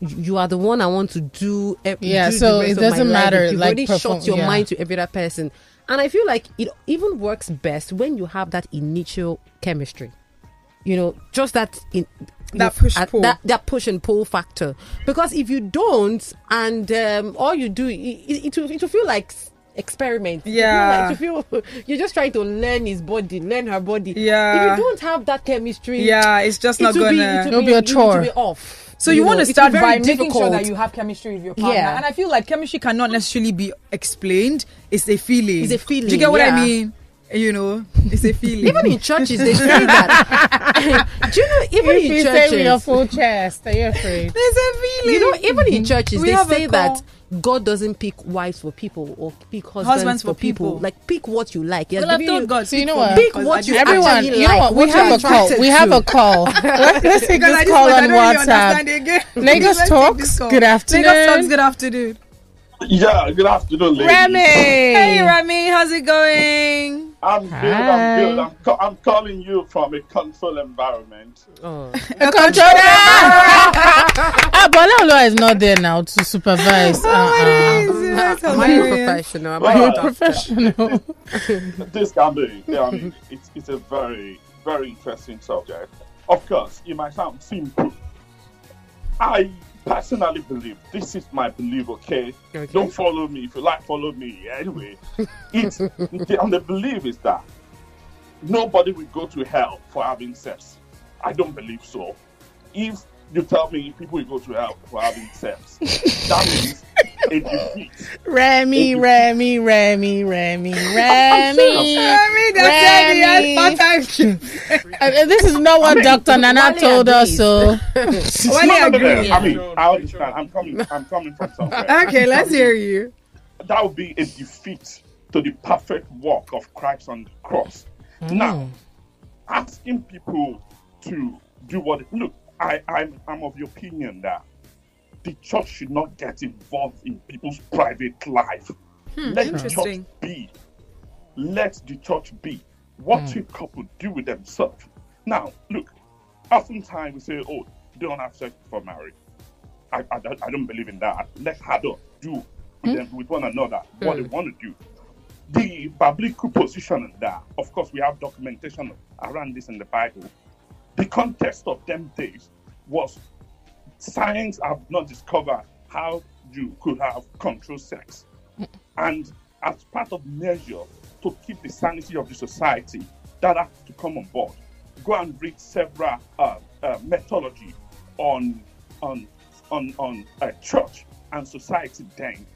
you are the one I want to do. Yeah, do so it doesn't matter. You've like, already perform- shut your yeah. mind to every other person. And I feel like it even works best when you have that initial chemistry. You know, just that in That push that that push and pull factor. Because if you don't, and um, all you do, it, it, will, it will feel like experiment. Yeah. You feel like, you feel you're just trying to learn his body, learn her body. Yeah. If you don't have that chemistry, Yeah, it's just not will be, gonna- it will It'll be, be a it will chore. be off. So you, want know, to start by very making sure that you have chemistry with your partner, Yeah. and I feel like chemistry cannot necessarily be explained. It's a feeling. It's a feeling, Do you get what I mean? You know, it's a feeling. Even in churches, they say that. Do you know? Even If in you say with your churches, full chest, are you afraid? there's a feeling. you know, even in churches, We they have a say call. that God doesn't pick wives for people or pick husbands, Husbands for for people. people. Like pick what you like. He Well, I've told you- God. So you know what? me, Pick 'cause what you Everyone, you know like, what? We have a call. We have a call. Let's take this call on don't really understand WhatsApp. again. Lagos Talks, good afternoon. Lagos Talks, good afternoon. Yeah, good afternoon, ladies. Remy. Hey, Rami, how's it going? I'm good. Hi. I'm good. I'm, ca- I'm calling you from a control environment. Oh. A controller. ah, Bolalo is not there now to supervise. Uh-uh. That's Am I a professional? Am Well, a You're professional. This can be. I mean, it's, it's a very, very interesting subject. Of course, it might sound simple. I personally believe this is my belief. Okay, Okay. don't follow me. If you like, follow me. Anyway, it's the, and the belief is that nobody will go to hell for having sex. I don't believe so. If you tell me people will go to hell for having sex, that means a defeat. Remy, Remy, Remy, Remy, Remy. Rami, that's Remy. it. Part-time shift. Uh, this is not what mean, Dr. Nana told us. So No, no, no, no. I mean, I understand. I'm coming. I'm coming from somewhere. Okay, let's hear you. That would be a defeat to the perfect work of Christ on the cross. Now, asking people to do what look, I, I'm I'm of the opinion that the church should not get involved in people's private life. Hmm, Let the church be. Let the church be. What hmm. a couple do with themselves. Now, look, oftentimes we say, oh, don't have sex before marriage. I, I, don't- I don't believe in that. Let her do do with, them, with one another what they want to do. The biblical position on that, of course, we have documentation around this in the Bible. The context of them days was science have not discovered how you could have control sex. And as part of measure to keep the sanity of the society, that has to come on board. Go and read several uh, uh, methodology on on on on uh, church and society. Then,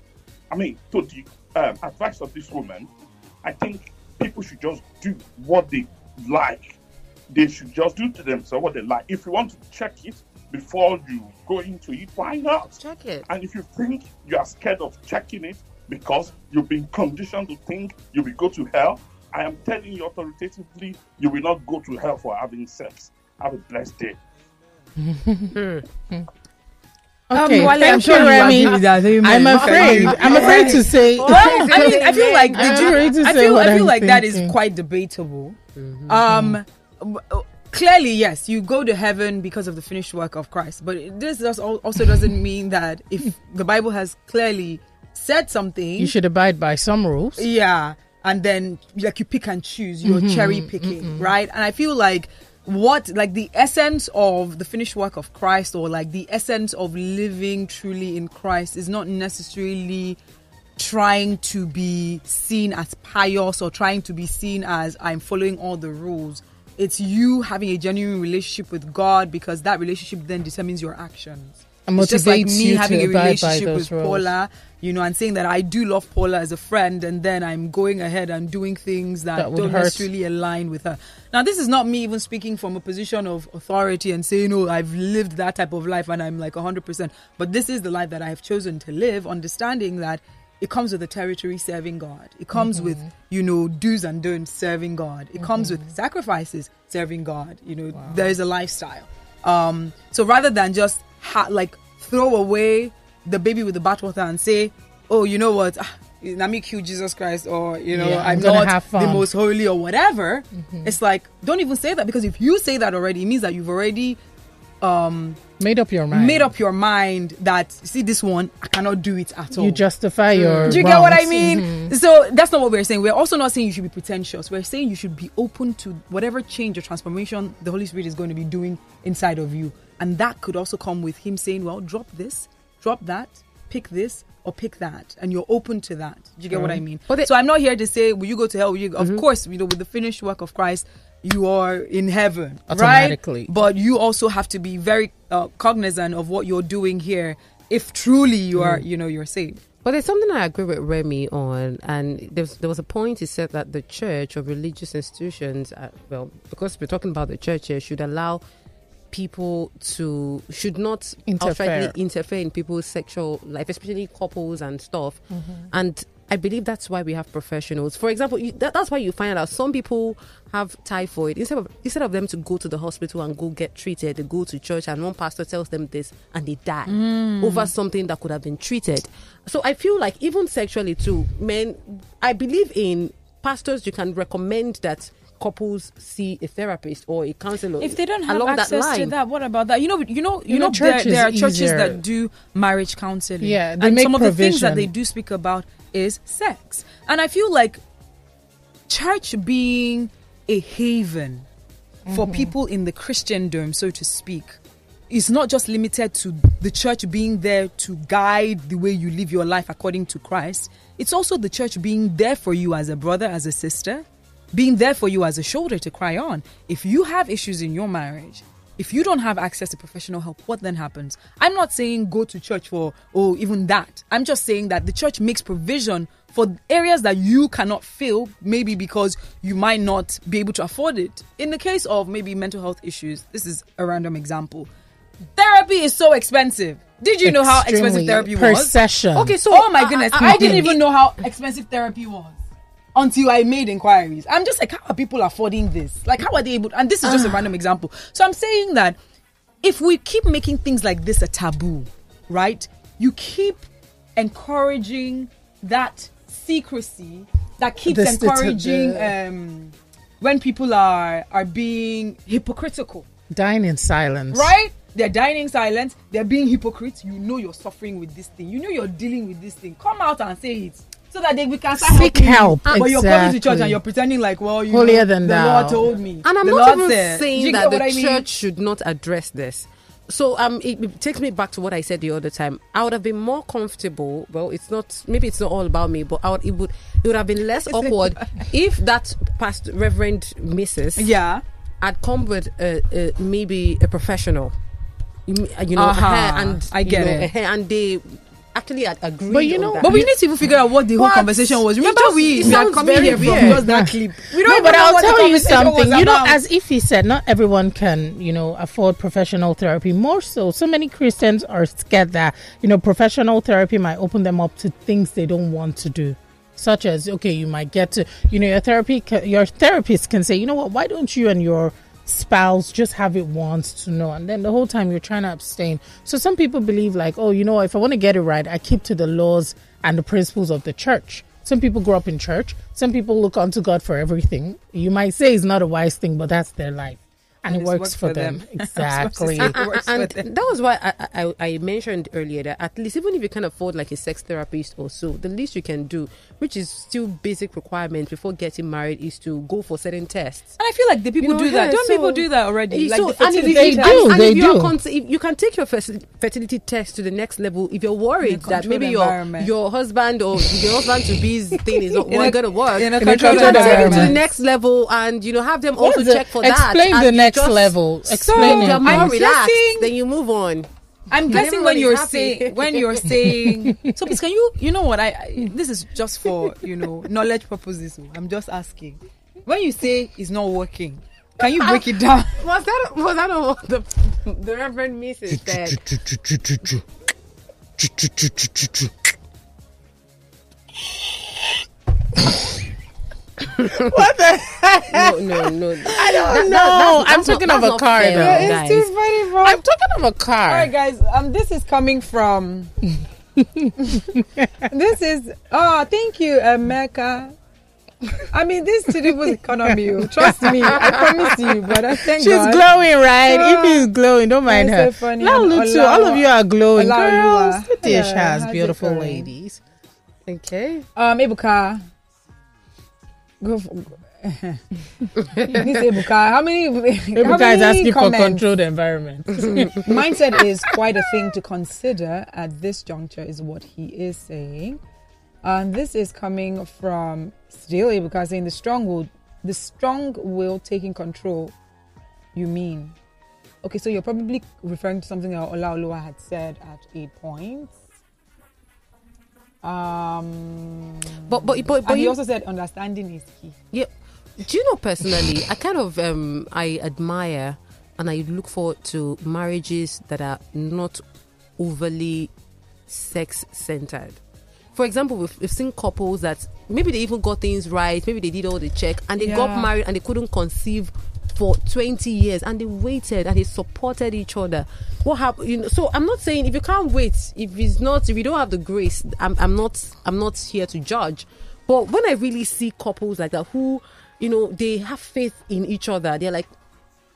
I mean, to the um, advice of this woman, I think people should just do what they like. They should just do to themselves what they like. If you want to check it before you go into it, why not? Check it. And if you think you are scared of checking it because you've been conditioned to think you will go to hell, I am telling you authoritatively, you will not go to hell for having sex. Have a blessed day. okay, Wale, I'm thank sure you, you Remy. agree with that. Amen. I'm afraid. I'm afraid to say. Well, I mean, I feel like the I'm ju- afraid to I say feel, what I feel I'm like that is quite debatable. Um, w- uh, Oh, clearly, yes, you go to heaven because of the finished work of Christ, but this does also doesn't mean that if the Bible has clearly said something, You should abide by some rules. yeah, and then like you pick and choose, you're mm-hmm, cherry mm-hmm. picking, right? And I feel like what like the essence of the finished work of Christ or like the essence of living truly in Christ is not necessarily trying to be seen as pious or trying to be seen as I'm following all the rules. It's you having a genuine relationship with God because that relationship then determines your actions. And it's just like me having a relationship with rules. Paula, you know, and saying that I do love Paula as a friend, and then I'm going ahead and doing things that, That don't hurt. necessarily align with her. Now, this is not me even speaking from a position of authority and saying, "Oh, I've lived that type of life and I'm like 100%." But this is the life that I have chosen to live, understanding that it comes with the territory serving God. It comes with, you know, do's and don'ts serving God. It comes with sacrifices serving God. You know, there is a lifestyle. Um, so rather than just ha- like throw away the baby with the bathwater and say, "Oh, you know what? Ah, Let me kill Jesus Christ," or you know, Yeah, I'm I'm, not the most holy or whatever. It's like don't even say that because if you say that already, it means that you've already Um, made up your mind. made up your mind that see this one, I cannot do it at all. You justify mm. your. Do you get what I wrongs. mean? Mm-hmm. So that's not what we're saying. We're also not saying you should be pretentious. We're saying you should be open to whatever change or transformation the Holy Spirit is going to be doing inside of you. And that could also come with Him saying, well, drop this, drop that, pick this or pick that, and you're open to that. Do you get what mm. I mean? But it- so I'm not here to say, will you go to hell? Will you? Of Mhm. course, you know, with the finished work of Christ, you are in heaven, Automatically. right? But you also have to be very uh, cognizant of what you're doing here, if truly you are, Mm. you know, you're saved. But there's something I agree with Remy on, and there was, there was a point he said that the church or religious institutions, uh, well, because we're talking about the church here, should allow people to should not Interfere. outrightly interfere in people's sexual life, especially couples and stuff. Mhm. And I believe that's why we have professionals. For example, you, that, that's why you find out some people have typhoid instead of instead of them to go to the hospital and go get treated, they go to church and one pastor tells them this and they die Mm. over something that could have been treated. So I feel like even sexually too, men. I believe in pastors. You can recommend that couples see a therapist or a counselor If they don't have access that to that, what about that? You know, you know, you, You know, know, there, there are churches easier. that do marriage counseling. Yeah, they and some of the things that they do speak about is sex, and I feel like church being a haven for Mhm. people in the Christendom, so to speak, is not just limited to the church being there to guide the way you live your life according to Christ. It's also the church being there for you as a brother, as a sister, being there for you as a shoulder to cry on. If you have issues in your marriage, if you don't have access to professional help, what then happens? I'm not saying go to church for, oh, even that. I'm just saying that the church makes provision for areas that you cannot fill, maybe because you might not be able to afford it. In the case of maybe mental health issues, this is a random example. Therapy is so expensive. Did you know how expensive therapy Per was? Per session. Okay, so oh my I- goodness, I- I, didn't even know how expensive therapy was until I made inquiries. I'm just like, how are people affording this? Like, how are they able? And this is just a random example. So I'm saying that if we keep making things like this a taboo, right? You keep encouraging that secrecy that keeps The sti- encouraging the- um, when people are are being hypocritical Dying in silence. right? They're dying in silence. They're being hypocrites. You know you're suffering with this thing. You know you're dealing with this thing. Come out and say it. So that they, we can start Seek helping you. help, But you're coming to church and you're pretending like, well, you Holier know, than the thou. Lord told me. And I'm the not Lord even said. Saying that the I mean? church should not address this. So um, it, it takes me back to what I said the other time. I would have been more comfortable. Well, it's not. Maybe it's not all about me, but I would, it would. It would have been less awkward if that past Reverend Mrs. Yeah. had come with uh, uh, maybe a professional. You you know, Uh-huh. her and I get you know, it. her and they actually had agreed. But you know- that. But we need to even figure out what the whole conversation was. Remember, just- we, we are coming here from weird. just that clip. We don't no, but know I'll tell you something. You know, about. as Ify said, not everyone can, you know, afford professional therapy. More so, so many Christians are scared that, you know, professional therapy might open them up to things they don't want to do. Such as, okay, you might get to, you know, your therapy, your therapist can say, you know what, why don't you and your spouse just have it once to know and then the whole time you're trying to abstain. So some people believe like oh you know if i want to get it right i keep to the laws and the principles of the church. Some people grow up in church. Some people look unto god for everything. You might say it's not a wise thing but that's their life and, it works for for them, them. I was about to exactly and, and them. that was why I, I, I mentioned earlier that at least even if you can afford like a sex therapist or so, the least you can do, which is still basic requirement before getting married, is to go for certain tests. And I feel like the people You know, do that. yeah, Don't so- people do that already? Like the and if They do, and, and they if do. cons- if you can take your fertility test to the next level if you're worried that maybe your your husband or your husband to be's thing is not going to work. in a you can take it to the next level and you know have them also check for that. explain the you next just- level So, explain If you're it more I'm relaxed, guessing- then you move on. I'm guessing when you're happy. saying when you're saying so please can you you know what I, I this is just for you know knowledge purposes I'm just asking when you say it's not working can you break it down Was that was that what the the Reverend Mrs. said? what the heck? No, no, no. I don't know. I'm talking of a car, though. guys. it's too funny bro i'm talking of a car all right guys um this is coming from this is oh thank you America I mean this Tinubu's economy oh, trust me I promise you but I thank She's God glowing, right? Ah, if he's glowing, don't mind her. so funny. Laulu And too. All of you are glowing. Olaoluwa. Girls, the dish Yeah, has beautiful going? ladies. Okay. um Ebuka Go for. Ebuka, how many? how Ebuka many is asking for comments? controlled environment. Mindset is quite a thing to consider at this juncture, is what he is saying. And this is coming from still Ebuka saying the strong will, the strong will taking control. You mean? Okay, so you're probably referring to something that Olaoluwa had said at a point. Um, But but but, but you, also said understanding is key. yeah. Do you know personally? I kind of um I admire and I look forward to marriages that are not overly sex centered. For example, we've, we've seen couples that maybe they even got things right, maybe they did all the check, and they got married and they couldn't conceive for 20 years and they waited and they supported each other. What happened? You know, so I'm not saying if you can't wait, if it's not, if you don't have the grace, I'm, I'm not, I'm not here to judge. But when I really see couples like that who, you know, they have faith in each other, they're like,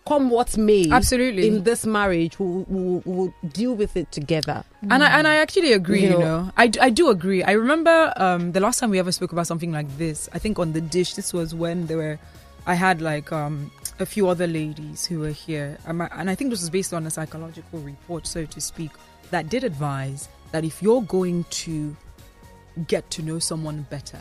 come what may, Absolutely. in this marriage, we'll, we'll, we'll deal with it together. And I and I actually agree. You You know. know, I, I do agree. I remember um, the last time we ever spoke about something like this. I think on the dish. This was when there were, I had like um, a few other ladies who were here, Um, and I think this was based on a psychological report, so to speak, that did advise that if you're going to get to know someone better,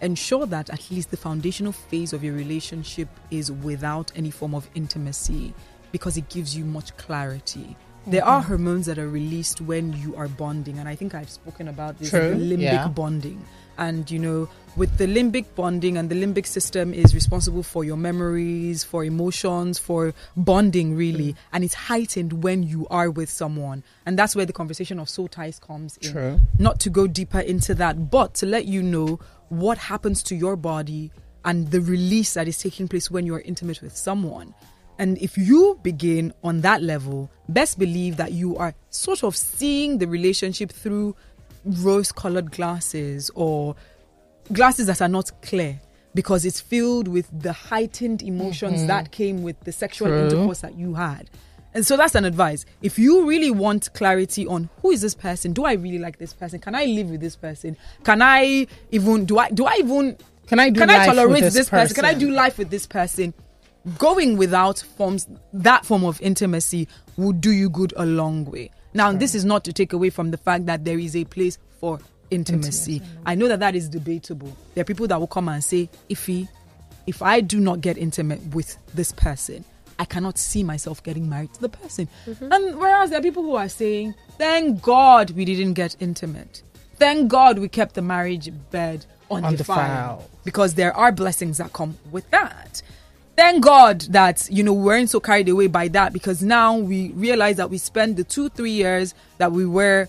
ensure that at least the foundational phase of your relationship is without any form of intimacy because it gives you much clarity. There are hormones that are released when you are bonding, and I think I've spoken about this limbic yeah. bonding. And you know, with the limbic bonding, and the limbic system is responsible for your memories, for emotions, for bonding, really. Mm. And it's heightened when you are with someone, and that's where the conversation of soul ties comes in True. not to go deeper into that, but to let you know what happens to your body and the release that is taking place when you are intimate with someone. And if you begin on that level, best believe that you are sort of seeing the relationship through rose colored glasses or glasses that are not clear because it's filled with the heightened emotions mm-hmm. that came with the sexual True. intercourse that you had. And so that's an advice. If you really want clarity on who is this person, do I really like this person? Can I live with this person? Can I even do I do I even Can I do can I tolerate this this, person? Can I do life with this person? Going without forms that form of intimacy will do you good a long way. Now, this is not to take away from the fact that there is a place for intimacy. I know that that is debatable. There are people that will come and say, "Ify, if I do not get intimate with this person, I cannot see myself getting married to the person. And whereas there are people who are saying, thank God we didn't get intimate. Thank God we kept the marriage bed undefiled. Undefiled. Because there are blessings that come with that. Thank God that, you know, we weren't so carried away by that because now we realize that we spend the two, three years that we were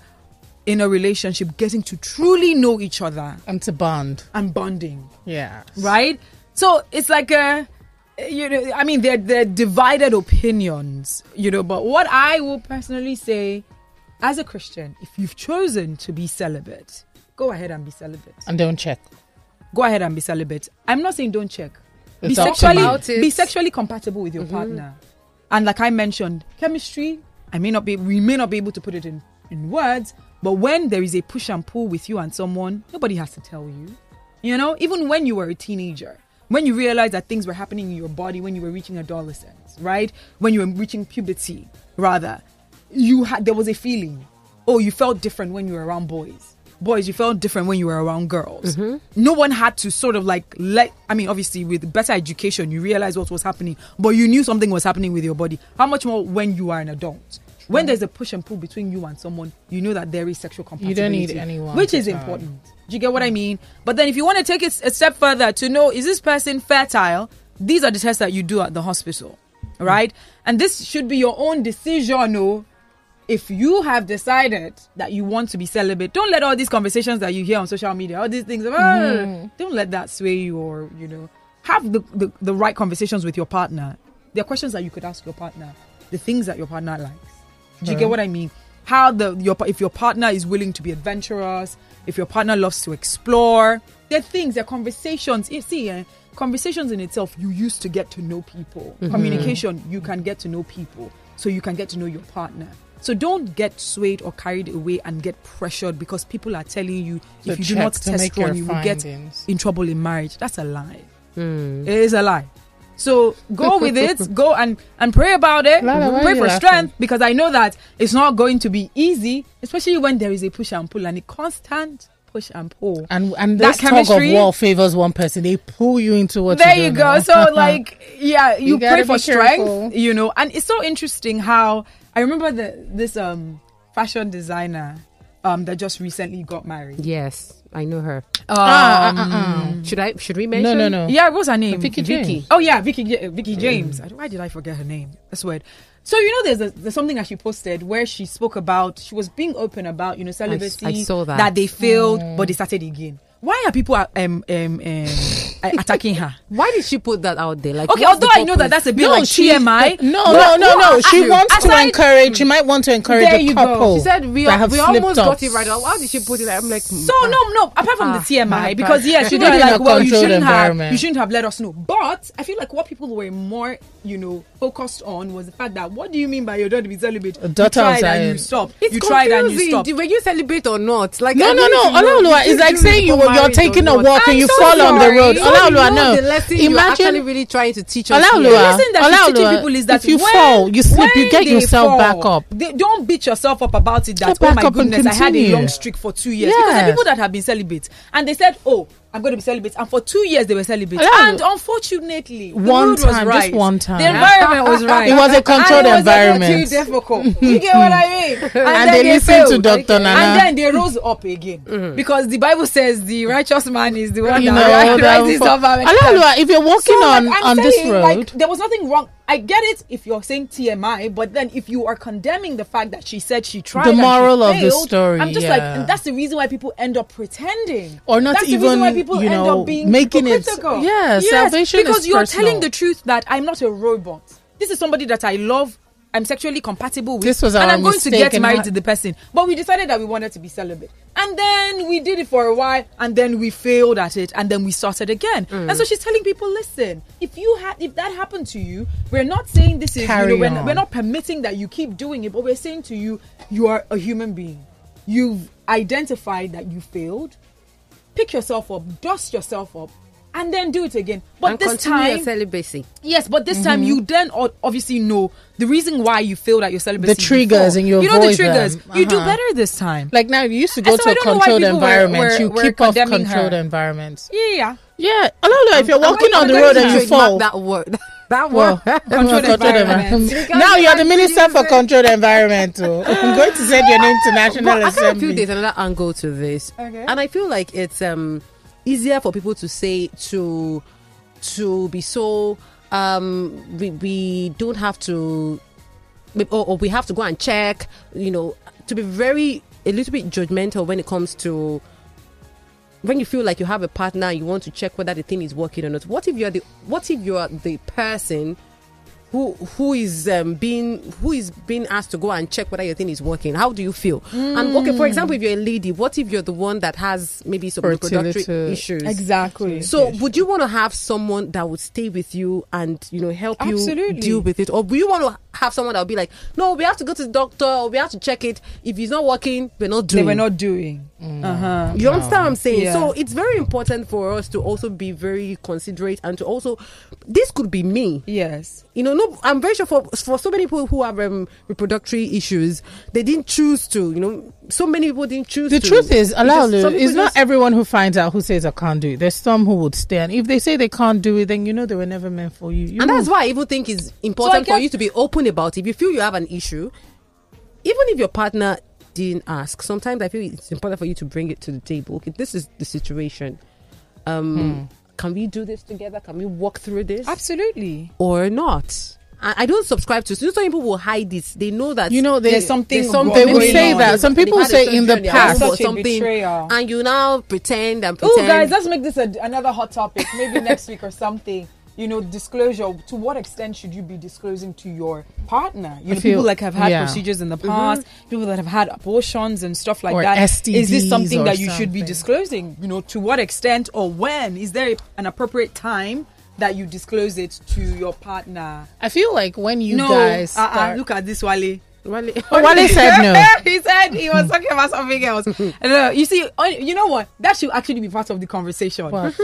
in a relationship getting to truly know each other And to bond. and bonding Yeah. right? So it's like a, you know, I mean, they're they're divided opinions, you know. But what I will personally say, as a Christian, if you've chosen to be celibate, go ahead and be celibate. And don't check. Go ahead and be celibate. I'm not saying don't check. Be sexually you. About it. be sexually compatible with your mm-hmm. partner, and like I mentioned, chemistry. I may not be. We may not be able to put it in in words, but when there is a push and pull with you and someone, nobody has to tell you. You know, even when you were a teenager, when you realized that things were happening in your body when you were reaching adolescence, right? When you were reaching puberty, rather, you had there was a feeling. Oh, you felt different when you were around boys. Boys, you felt different when you were around girls. Mm-hmm. No one had to sort of like let. I mean, obviously, with better education, you realize what was happening, but you knew something was happening with your body. How much more when you are an adult? When there's a push and pull between you and someone, you know that there is sexual compatibility. You don't need anyone which is important. Do you get what I mean? But then if you want to take it a step further to know is this person fertile, these are the tests that you do at the hospital, right? And this should be your own decision, no. If you have decided that you want to be celibate, don't let all these conversations that you hear on social media, all these things, ah, don't let that sway you or, you know, have the, the, the right conversations with your partner. There are questions that you could ask your partner, the things that your partner likes. Do you get what I mean? How the your if your partner is willing to be adventurous, if your partner loves to explore, there are things, there are conversations. You see, eh, conversations in itself, you used to get to know people. Communication, you can get to know people, so you can get to know your partner. So don't get swayed or carried away and get pressured because people are telling you So if you do not test make your one, you will get in trouble in marriage. That's a lie. Hmm. It is a lie. So go with it, go and and pray about it, Lala, pray you for laughing? strength because I know that it's not going to be easy, especially when there is a push and pull and a constant push and pull. And and That this tug of war favors one person. They pull you into what. there you, you go. now. So like, yeah, you, You pray for be careful. strength, you know. And it's so interesting how I remember the this um fashion designer um that just recently got married. Yes, I know her. Um, Ah, ah, ah, Should I? Should we mention? no, no. no. Yeah, what's her name? Veekee Veekee. James. Oh yeah, Veekee Veekee James. I don't- Why did I forget her name? That's weird. So you know, there's a, there's something that she posted where she spoke about she was being open about you know celibacy I saw that. they failed but they started again. Why are people uh, um um, um attacking her? Why did she put that out there? Like, Okay, the although I know that that's a bit No, like she- TMI. No, no, no, no. She wants to aside- encourage. She might want to encourage There a you go. She said we, have we almost got it right. Why did she put it? I'm like, So no, no. Apart from the Ah, TMI, because yeah, She did like, well, you shouldn't have, you shouldn't have let us know. But I feel like what people were more, you know, focused on was the fact that what do you mean by you're going to be celibate? A daughter you tried and you stopped. it's you tried and you confusing. stopped. Were you celebrate or not? Like, No, no, no. to know. It's like saying you for you're marriage taking a walk and you fall on the road. So Olaoluwa, no. the lesson you're Imagine actually really trying to teach us. The. Olaoluwa, lesson that she's teaching Olaoluwa, people is that if you when- fall, you slip, you get yourself fall, back up. They, don't beat yourself up about it. That oh my goodness, I had a long streak for two years. Because there are people that have been celibate and they said, "Oh, I'm going to be celibate," and for two years they were celibate. Olaoluwa- And unfortunately, One time, just right. one time. the environment was right. It was a controlled and it was environment. Too difficult. you get what I mean? And, then they listened to. Dr. Nana. and then they rose up again mm-hmm. because the Bible says the righteous man is the one You that know, that rises up. and- if you're walking so, on like, on this road, like, there was nothing wrong. I get it if you're saying TMI, but then if you are condemning the fact that she said she tried, The and she moral of the story, I'm just like, and that's the reason why people end up pretending, Or not that's the reason why even, people you end know, up being making it- yeah, yes, salvation is because you're personal. telling the truth that I'm not a robot. This is somebody that I love. I'm sexually compatible with, This was and I'm going to get married to the person. But we decided that we wanted to be celibate, and then we did it for a while, and then we failed at it, and then we started again. Mm. And so she's telling people, listen, if you had, if that happened to you, we're not saying this is, Carry you know, we're, we're not permitting that you keep doing it, but we're saying to you, you are a human being. You've identified that you failed. Pick yourself up, dust yourself up, and then do it again. But and this continue your time, celibacy. Yes, but this Mm-hmm. time you then o- obviously know the reason why you failed at your celibacy. The triggers before. and you you know the avoid triggers. them. You do Uh-huh. better this time. like now, you used to go so to I a don't know why controlled people were- environment. were- you were keep off condemning controlled her. environments. Yeah, yeah. Yeah, Olaoluwa, if you're I'm walking going- on the road going and you fall, That word. That well, word. Controlled environment. Now you're the minister for it. controlled environment. too. I'm going to send your name to National But I kind of feel Assembly. there's another angle to this, Okay. and I feel like it's um easier for people to say to to be so um we, we don't have to or, or we have to go and check you know to be very a little bit judgmental when it comes to when you feel like you have a partner you want to check whether the thing is working or not. What if you're the what if you're the person who who is um, being who is being asked to go and check whether your thing is working? How do you feel? And okay for example if you're a lady what if you're the one that has maybe some reproductive issues? Exactly. so would you want to have someone that would stay with you and you know help you deal with it? Or do you want to have someone that will be like no we have to go to the doctor or we have to check it if it's not working we're not they doing were not doing. Uh-huh. you understand what I'm saying? Yeah. So it's very important for us to also be very considerate and to also this could be me. Yes. You know, no, I'm very sure for for so many people who have um, reproductive issues, they didn't choose to. You know, so many people didn't choose. The to. truth is, It's just- Alaulu, it's not just- everyone who finds out who says I can't do it. There's some who would stay, and if they say they can't do it, then you know they were never meant for you. you and that's why I even think it's important for guess- you to be open about it. If you feel you have an issue, even if your partner didn't ask, sometimes I feel it's important for you to bring it to the table. Okay, this is the situation. Um, Can we do this together? Can we walk through this? Absolutely. or not. I, I don't subscribe to. So some people will hide this. They know that You know, they- There's something there's something They will say on. that. Some people had say in the past. or Such something, betrayal. and you now pretend and Oh, guys, let's make this a, another hot topic. Maybe next week or something. You know, disclosure. To what extent should you be disclosing to your partner? You I know, feel- people like have had yeah. procedures in the mm-hmm. past, people that have had abortions and stuff like Or that. Is this something that you should be disclosing? You know, to what extent or when? Is there an appropriate time that you disclose it to your partner? I feel like when you no, guys uh-uh, start, look at this, Wale. Wale, Oh, Wale said no. he said he was talking about something else. And, uh, you see, uh, you know what? That should actually be part of the conversation. What?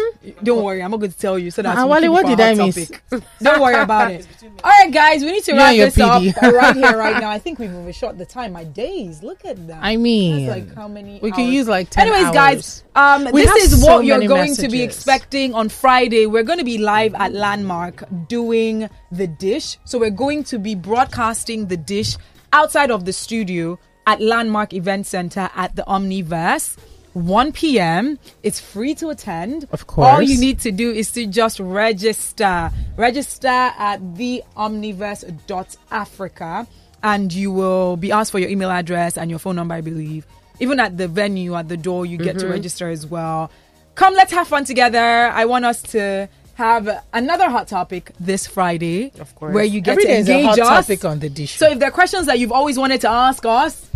Don't worry, I'm not going to tell you. So that Ah, we Wale, what did I miss? topic. Don't worry about it. All right, guys, we need to wrap and your this up right here, right now. I think we've overshot the time. My days, look at that. I mean, That's like how many? we could hours? use like 10 Anyways, hours. guys, um, We this is so what you're many going to be expecting on Friday. We're going to be live at Landmark doing the dish. So we're going to be broadcasting the dish outside of the studio at Landmark Event Center at the Omniverse. 1 p.m. It's free to attend. Of course. All you need to do is to just register. Register at theomniverse.africa and you will be asked for your email address and your phone number, I believe. Even at the venue, at the door, you get to Mhm. register as well. Come, let's have fun together. I want us to have another hot topic this Friday. Of course. Where you get Every to day is a engage hot us. topic on the dish. So if there are questions that you've always wanted to ask us,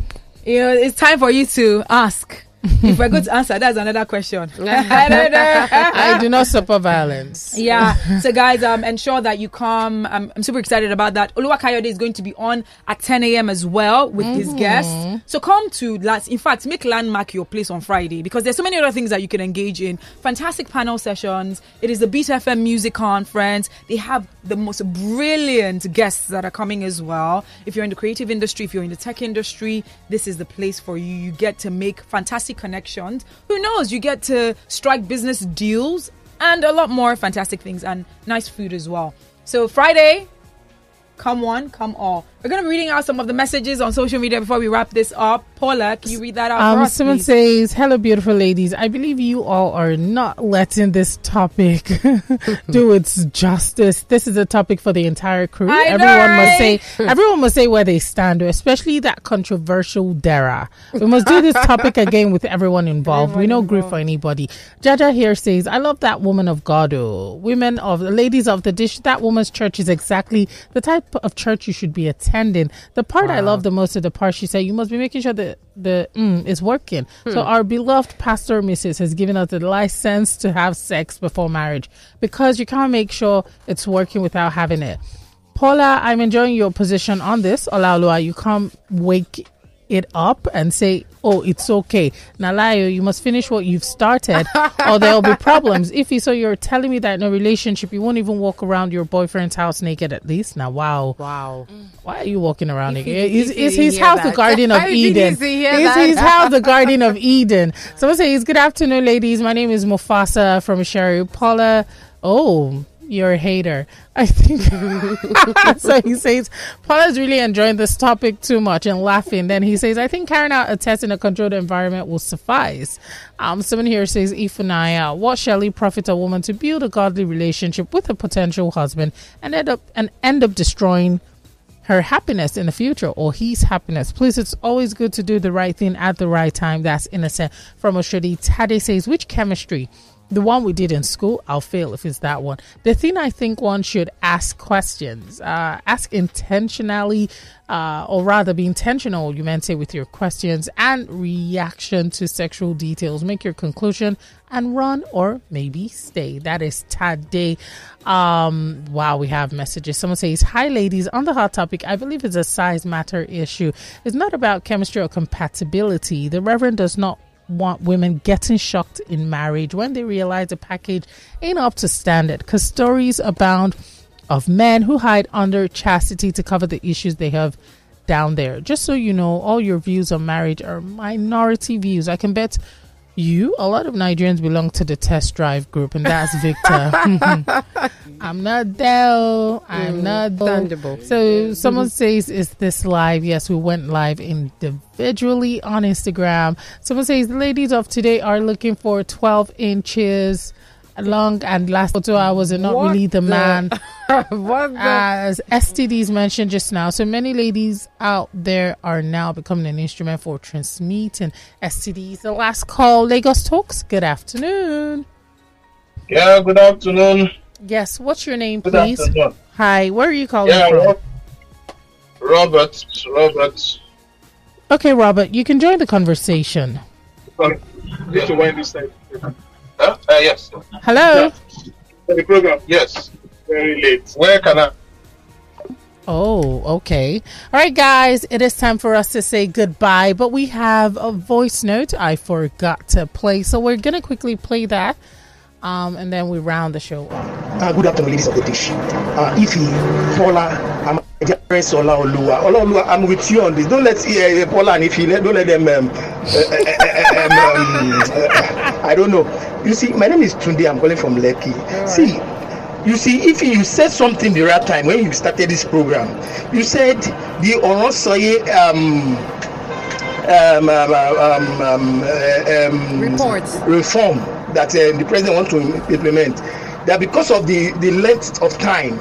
you know, it's time for you to ask. If we're going to answer, that's another question. I don't know. I do not support violence. Yeah. So guys, um, ensure that you come. I'm, I'm super excited about that. Oluwa Kayode is going to be on at 10 a.m. as well with his Mhm. guests. So come to last. In fact, make landmark your place on Friday because there's so many other things that you can engage in. Fantastic panel sessions. It is the Beat FM Music Conference. They have the most brilliant guests that are coming as well. If you're in the creative industry, if you're in the tech industry, this is the place for you. You get to make fantastic connections. Who knows? You get to strike business deals and a lot more fantastic things and nice food as well. So Friday, come one, come all. We're gonna be reading out some of the messages on social media before we wrap this up. Paula, can you read that out for Um, us, someone please? says, "Hello, beautiful ladies. I believe you all are not letting this topic do its justice. This is a topic for the entire crew. I know, everyone must right? say, everyone must say where they stand, especially that controversial Dara. We must do this topic again with everyone involved. we no grief for anybody. Jaja here says, I love that woman of God. Oh, women of the ladies of the dish. That woman's church is exactly the type of church you should be attending. The part I love the most of the part she said, you must be making sure that the mm is working. So Hmm. our beloved pastor Mrs. has given us the license to have sex before marriage because you can't make sure it's working without having it. Paula, I'm enjoying your position on this. Olaoluwa, you can't wake it up and say, "Oh, it's okay." Nalayo, you must finish what you've started, or there'll be problems. If you so, you're telling me that in a relationship you won't even walk around your boyfriend's house naked at least. Now, wow, wow. Why are you walking around If naked? he- Is, is his house the. Garden of Eden? Is that. his house the Garden of Eden? Someone says, "Good afternoon, ladies. My name is Mufasa from Sherry Paula." Oh. You're a hater. I think so. He says Paula's really enjoying this topic too much and laughing. Then he says, "I think carrying out a test in a controlled environment will suffice." Um, someone here says, "Ifunaya, what shall it profit a woman to build a godly relationship with a potential husband and end up and end up destroying her happiness in the future or his happiness. Please, it's always good to do the right thing at the right time. That's innocent. From Oshodi, Tade says, which chemistry? The one we did in school, I'll fail if it's that one. The thing I think one should ask questions, uh, ask intentionally, uh, or rather be intentional, you meant say, with your questions and reaction to sexual details. Make your conclusion and run or maybe stay. That is Tade. Um, wow, we have messages. Someone says, Hi, ladies. On the hot topic, I believe it's a size matter issue. It's not about chemistry or compatibility. The Reverend does not want women getting shocked in marriage when they realize the package ain't up to standard because stories abound of men who hide under chastity to cover the issues they have down there. Just so you know, all your views on marriage are minority views. I can bet you, a lot of Nigerians belong to the test drive group, and that's Victor. I'm not Dell. I'm Mm, not Dell. So someone says, "Is this live?" Yes, we went live individually on Instagram. Someone says, "The ladies of today are looking for 12 inches." Long and last two hours and not What really the, the- man. what the- As STDs mentioned just now, so many ladies out there are now becoming an instrument for transmitting STDs. The last call, Lagos Talks. Good afternoon. Yeah, good afternoon. Yes, what's your name, Good please? afternoon. Hi, where are you calling Yeah, from? Ro- Robert. Robert. Okay, Robert, you can join the conversation. This is Wendy side. Huh? Uh, yes. Hello. The program. Yes. Very late. Where can I? Oh, okay. All right, guys, it is time for us to say goodbye, but we have a voice note I forgot to play, so we're going to quickly play that. Um, and then we round the show up. Uh, good afternoon, ladies of the dish. Uh, Ify, Paula, I'm Prince Ola Olua. Ola Olua, I'm with you on this. Don't let uh, Paula and Ify, let, don't let them. Um, uh, uh, um, um, uh, I don't know. You see, my name is Tunde. I'm calling from Lekki. Right. See, you see, if you said something the right time when you started this program, you said the Oronsaye um, um, um, um, um, reports reform that uh, the president wants to implement, that because of the, the length of time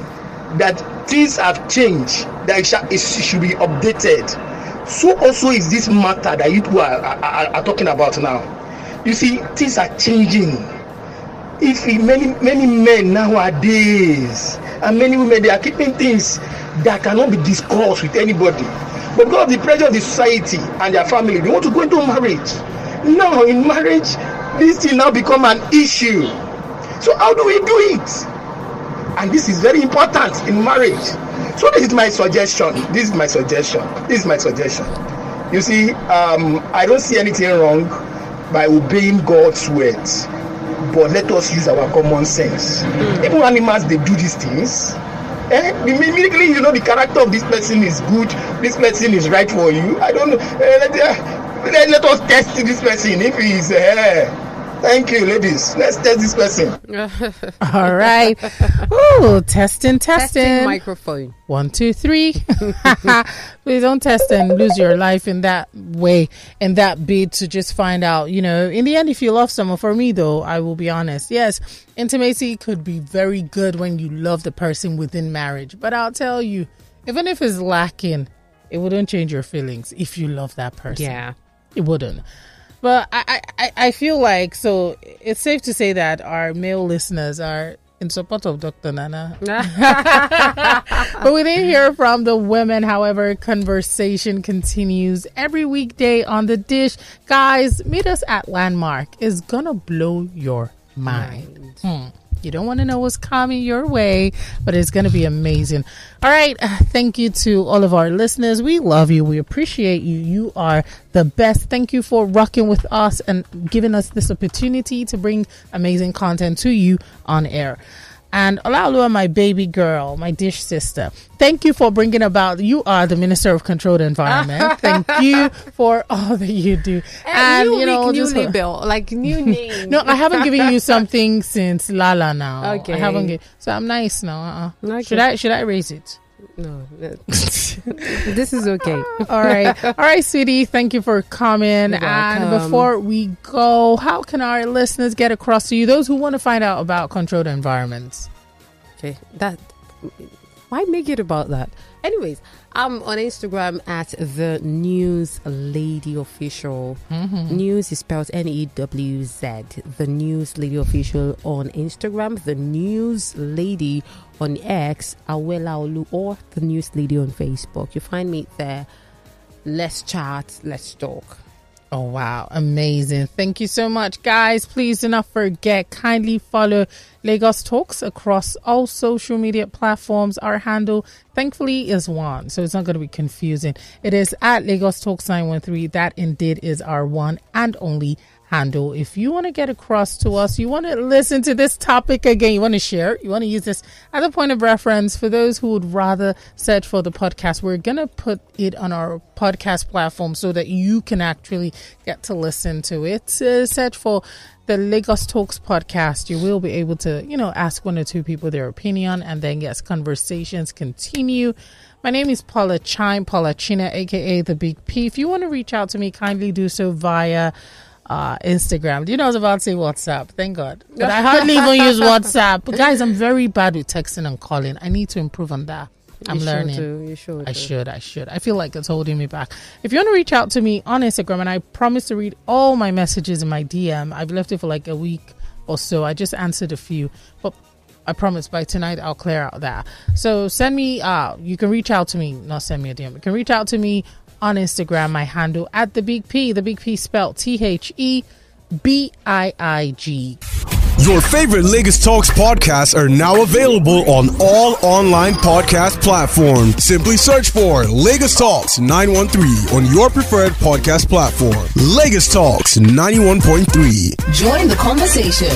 that things have changed, that it, shall, it should be updated. So also is this matter that you are, are, are talking about now. You see, things are changing if many many men nowadays and many women they are keeping things that cannot be discussed with anybody but because of the pressure of the society and their family they want to go into marriage now in marriage this thing now become an issue. So how do we do it? And this is very important in marriage. So this is my suggestion. This is my suggestion. This is my suggestion. You see um, i don't see anything wrong by obeying god's words. But let us use our common sense. Mm. even animals dey do these things. Eh? Immediately you know the character of this person is good. This person is right for you. I don't know. Eh, let, uh, let, let us test this person if he is eh, Thank you, ladies. Let's test this person. All right. Ooh, testing, testing. Testing microphone. One, two, three. Please don't test and lose your life in that way, in that bid to just find out. You know, in the end, if you love someone, for me though, I will be honest. Yes, intimacy could be very good when you love the person within marriage. But I'll tell you, even if it's lacking, it wouldn't change your feelings if you love that person. Yeah. It wouldn't. But I, I, I feel like so it's safe to say that our male listeners are in support of Dr. Nana. but we didn't hear from the women. However, conversation continues every weekday on the dish. Guys, meet us at Landmark. It's gonna blow your mind. Hmm. You don't want to know what's coming your way, but it's going to be amazing. All right. Thank you to all of our listeners. We love you. We appreciate you. You are the best. Thank you for rocking with us and giving us this opportunity to bring amazing content to you on air and Olaoluwa, my baby girl, my dish sister. Thank you for bringing about. You are the Minister of Controlled Environment. Thank you for all that you do. Eh, and, and you know, new label, like new name. no, I haven't given you something since Lala now. Okay, I haven't. Get, so I'm nice now. Uh-uh. Okay. Should I? Should I raise it? No, this is okay. All right, all right, sweetie. Thank you for coming. And before we go, how can our listeners get across to you? Those who want to find out about controlled environments. Okay, that. Why make it about that? Anyways, I'm on Instagram at the News Lady Official. Mm-hmm. News is spelled N E W Z. The News Lady Official on Instagram. The News Lady on X. Awela Olu or the News Lady on Facebook. You find me there. Let's chat. Let's talk. Oh, wow. Amazing. Thank you so much, guys. Please do not forget, kindly follow Lagos Talks across all social media platforms. Our handle, thankfully, is one, so it's not going to be confusing. It is at Lagos Talks 913. That indeed is our one and only handle. If you want to get across to us, you want to listen to this topic again, you want to share, you want to use this as a point of reference for those who would rather search for the podcast, we're going to put it on our podcast platform so that you can actually get to listen to it. Uh, search for the Lagos Talks podcast. You will be able to, you know, ask one or two people their opinion and then yes, conversations continue. My name is Paula Chime, Paula China, aka the Big P. If you want to reach out to me, kindly do so via uh, Instagram. Do you know I was about to say WhatsApp? Thank God. But I hardly even use WhatsApp. But guys, I'm very bad with texting and calling. I need to improve on that. I'm you learning. Should you should. I should. I should. I feel like it's holding me back. If you want to reach out to me on Instagram, and I promise to read all my messages in my DM, I've left it for like a week or so. I just answered a few, but I promise by tonight I'll clear out that. So send me. Uh, you can reach out to me. Not send me a DM. You can reach out to me on Instagram. My handle at the Big P. The Big P spelled T H E B I I G. Your favorite Lagos Talks podcasts are now available on all online podcast platforms. Simply search for Lagos Talks 913 on your preferred podcast platform. Lagos Talks 91.3. Join the conversation.